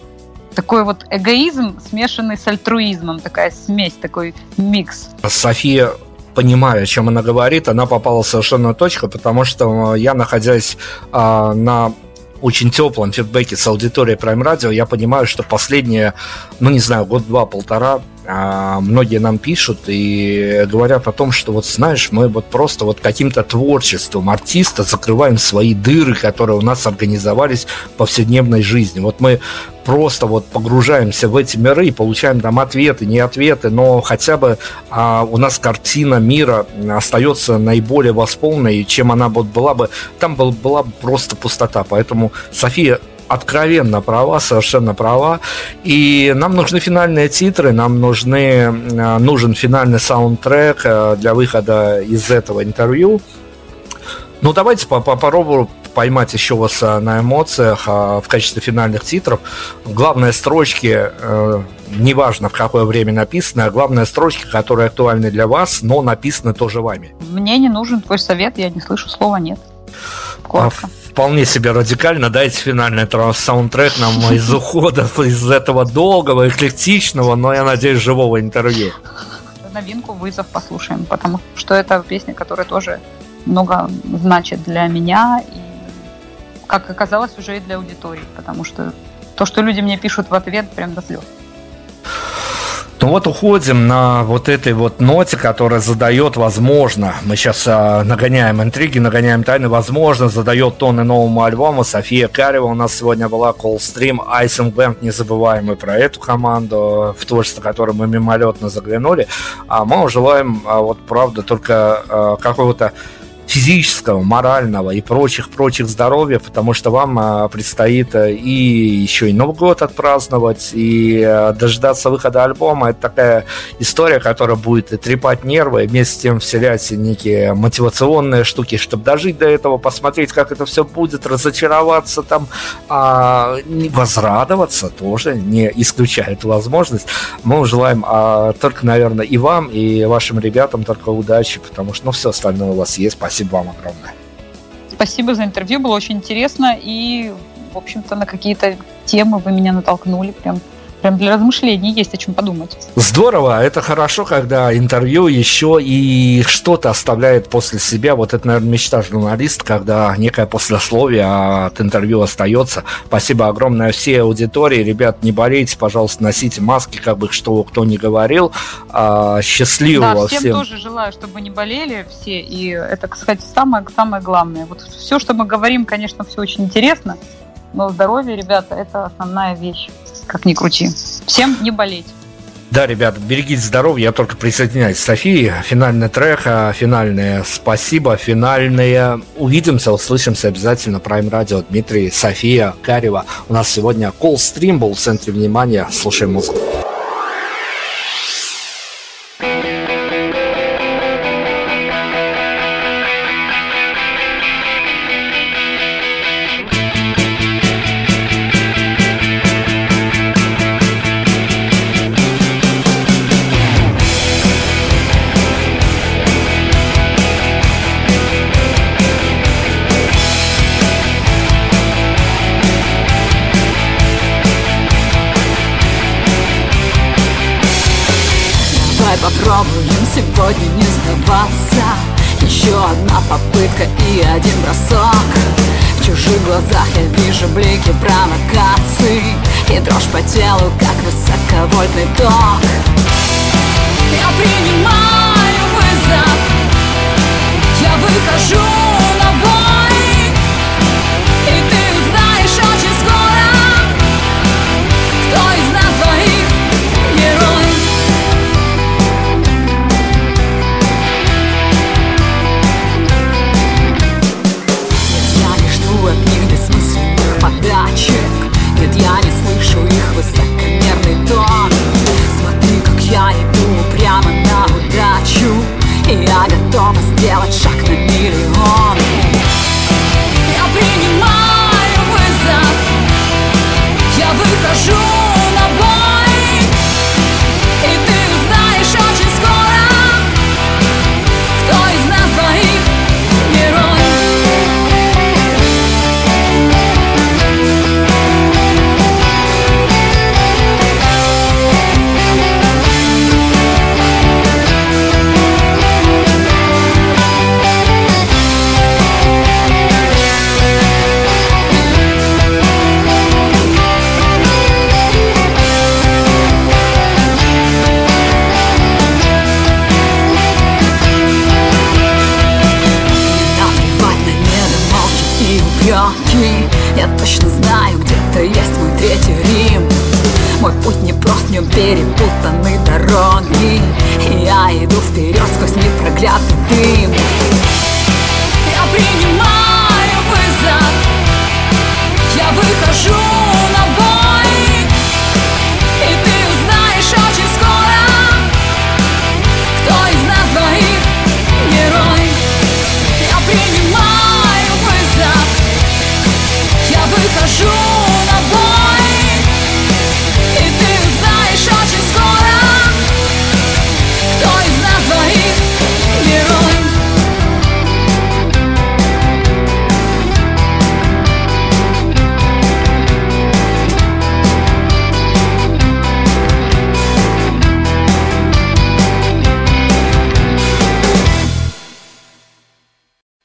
такой вот эгоизм, смешанный с альтруизмом, такая смесь, такой микс.
София понимая, о чем она говорит, она попала совершенно точку, потому что я, находясь а, на очень теплом фидбэке с аудиторией Prime Radio, я понимаю, что последние, ну не знаю, год-два, полтора а, многие нам пишут и говорят о том, что вот знаешь, мы вот просто вот каким-то творчеством артиста закрываем свои дыры, которые у нас организовались в повседневной жизни. Вот мы просто вот погружаемся в эти миры и получаем там ответы, не ответы, но хотя бы а, у нас картина мира остается наиболее восполненной, чем она вот была бы, там был, была бы просто пустота. Поэтому София откровенно права, совершенно права. И нам нужны финальные титры, нам нужны, э, нужен финальный саундтрек э, для выхода из этого интервью. Ну, давайте попробую поймать еще вас э, на эмоциях в качестве финальных титров. Главные строчки, неважно в какое время написаны, а главные строчки, которые актуальны для вас, но написаны тоже вами.
Мне не нужен твой совет, я не слышу слова «нет».
Коротко. Вполне себе радикально. Дайте финальный саундтрек нам из уходов из этого долгого, эклектичного, но, я надеюсь, живого интервью.
Новинку «Вызов» послушаем, потому что это песня, которая тоже много значит для меня и, как оказалось, уже и для аудитории, потому что то, что люди мне пишут в ответ, прям до слез.
Ну вот уходим на вот этой вот ноте, которая задает, возможно, мы сейчас а, нагоняем интриги, нагоняем тайны, возможно, задает тоны новому альбому. София Карева у нас сегодня была, Coldstream, Icing Band, незабываемый про эту команду, в творчество которой мы мимолетно заглянули. А мы желаем, а, вот правда, только а, какого-то физического, морального и прочих-прочих здоровья, потому что вам а, предстоит э, и еще и Новый год отпраздновать, и э, дождаться выхода альбома. Это такая история, которая будет и трепать нервы, и вместе с тем вселять некие мотивационные штуки, чтобы дожить до этого, посмотреть, как это все будет, разочароваться там, а, возрадоваться тоже, не исключая эту возможность. Мы желаем а, только, наверное, и вам, и вашим ребятам только удачи, потому что ну, все остальное у вас есть. Спасибо Спасибо вам огромное.
Спасибо за интервью, было очень интересно. И, в общем-то, на какие-то темы вы меня натолкнули. Прям прям для размышлений есть о чем подумать.
Здорово, это хорошо, когда интервью еще и что-то оставляет после себя. Вот это, наверное, мечта журналиста, когда некое послесловие от интервью остается. Спасибо огромное всей аудитории. Ребят, не болейте, пожалуйста, носите маски, как бы что кто не говорил. А, счастливого
да, всем. всем тоже желаю, чтобы не болели все. И это, кстати, самое, самое главное. Вот все, что мы говорим, конечно, все очень интересно. Но здоровье, ребята, это основная вещь как ни крути. Всем не болеть.
Да, ребят, берегите здоровье, я только присоединяюсь к Софии. Финальный трек, а, финальное спасибо, финальное увидимся, услышимся обязательно. Prime Radio, Дмитрий, София, Карева. У нас сегодня Stream был в центре внимания. Слушаем музыку.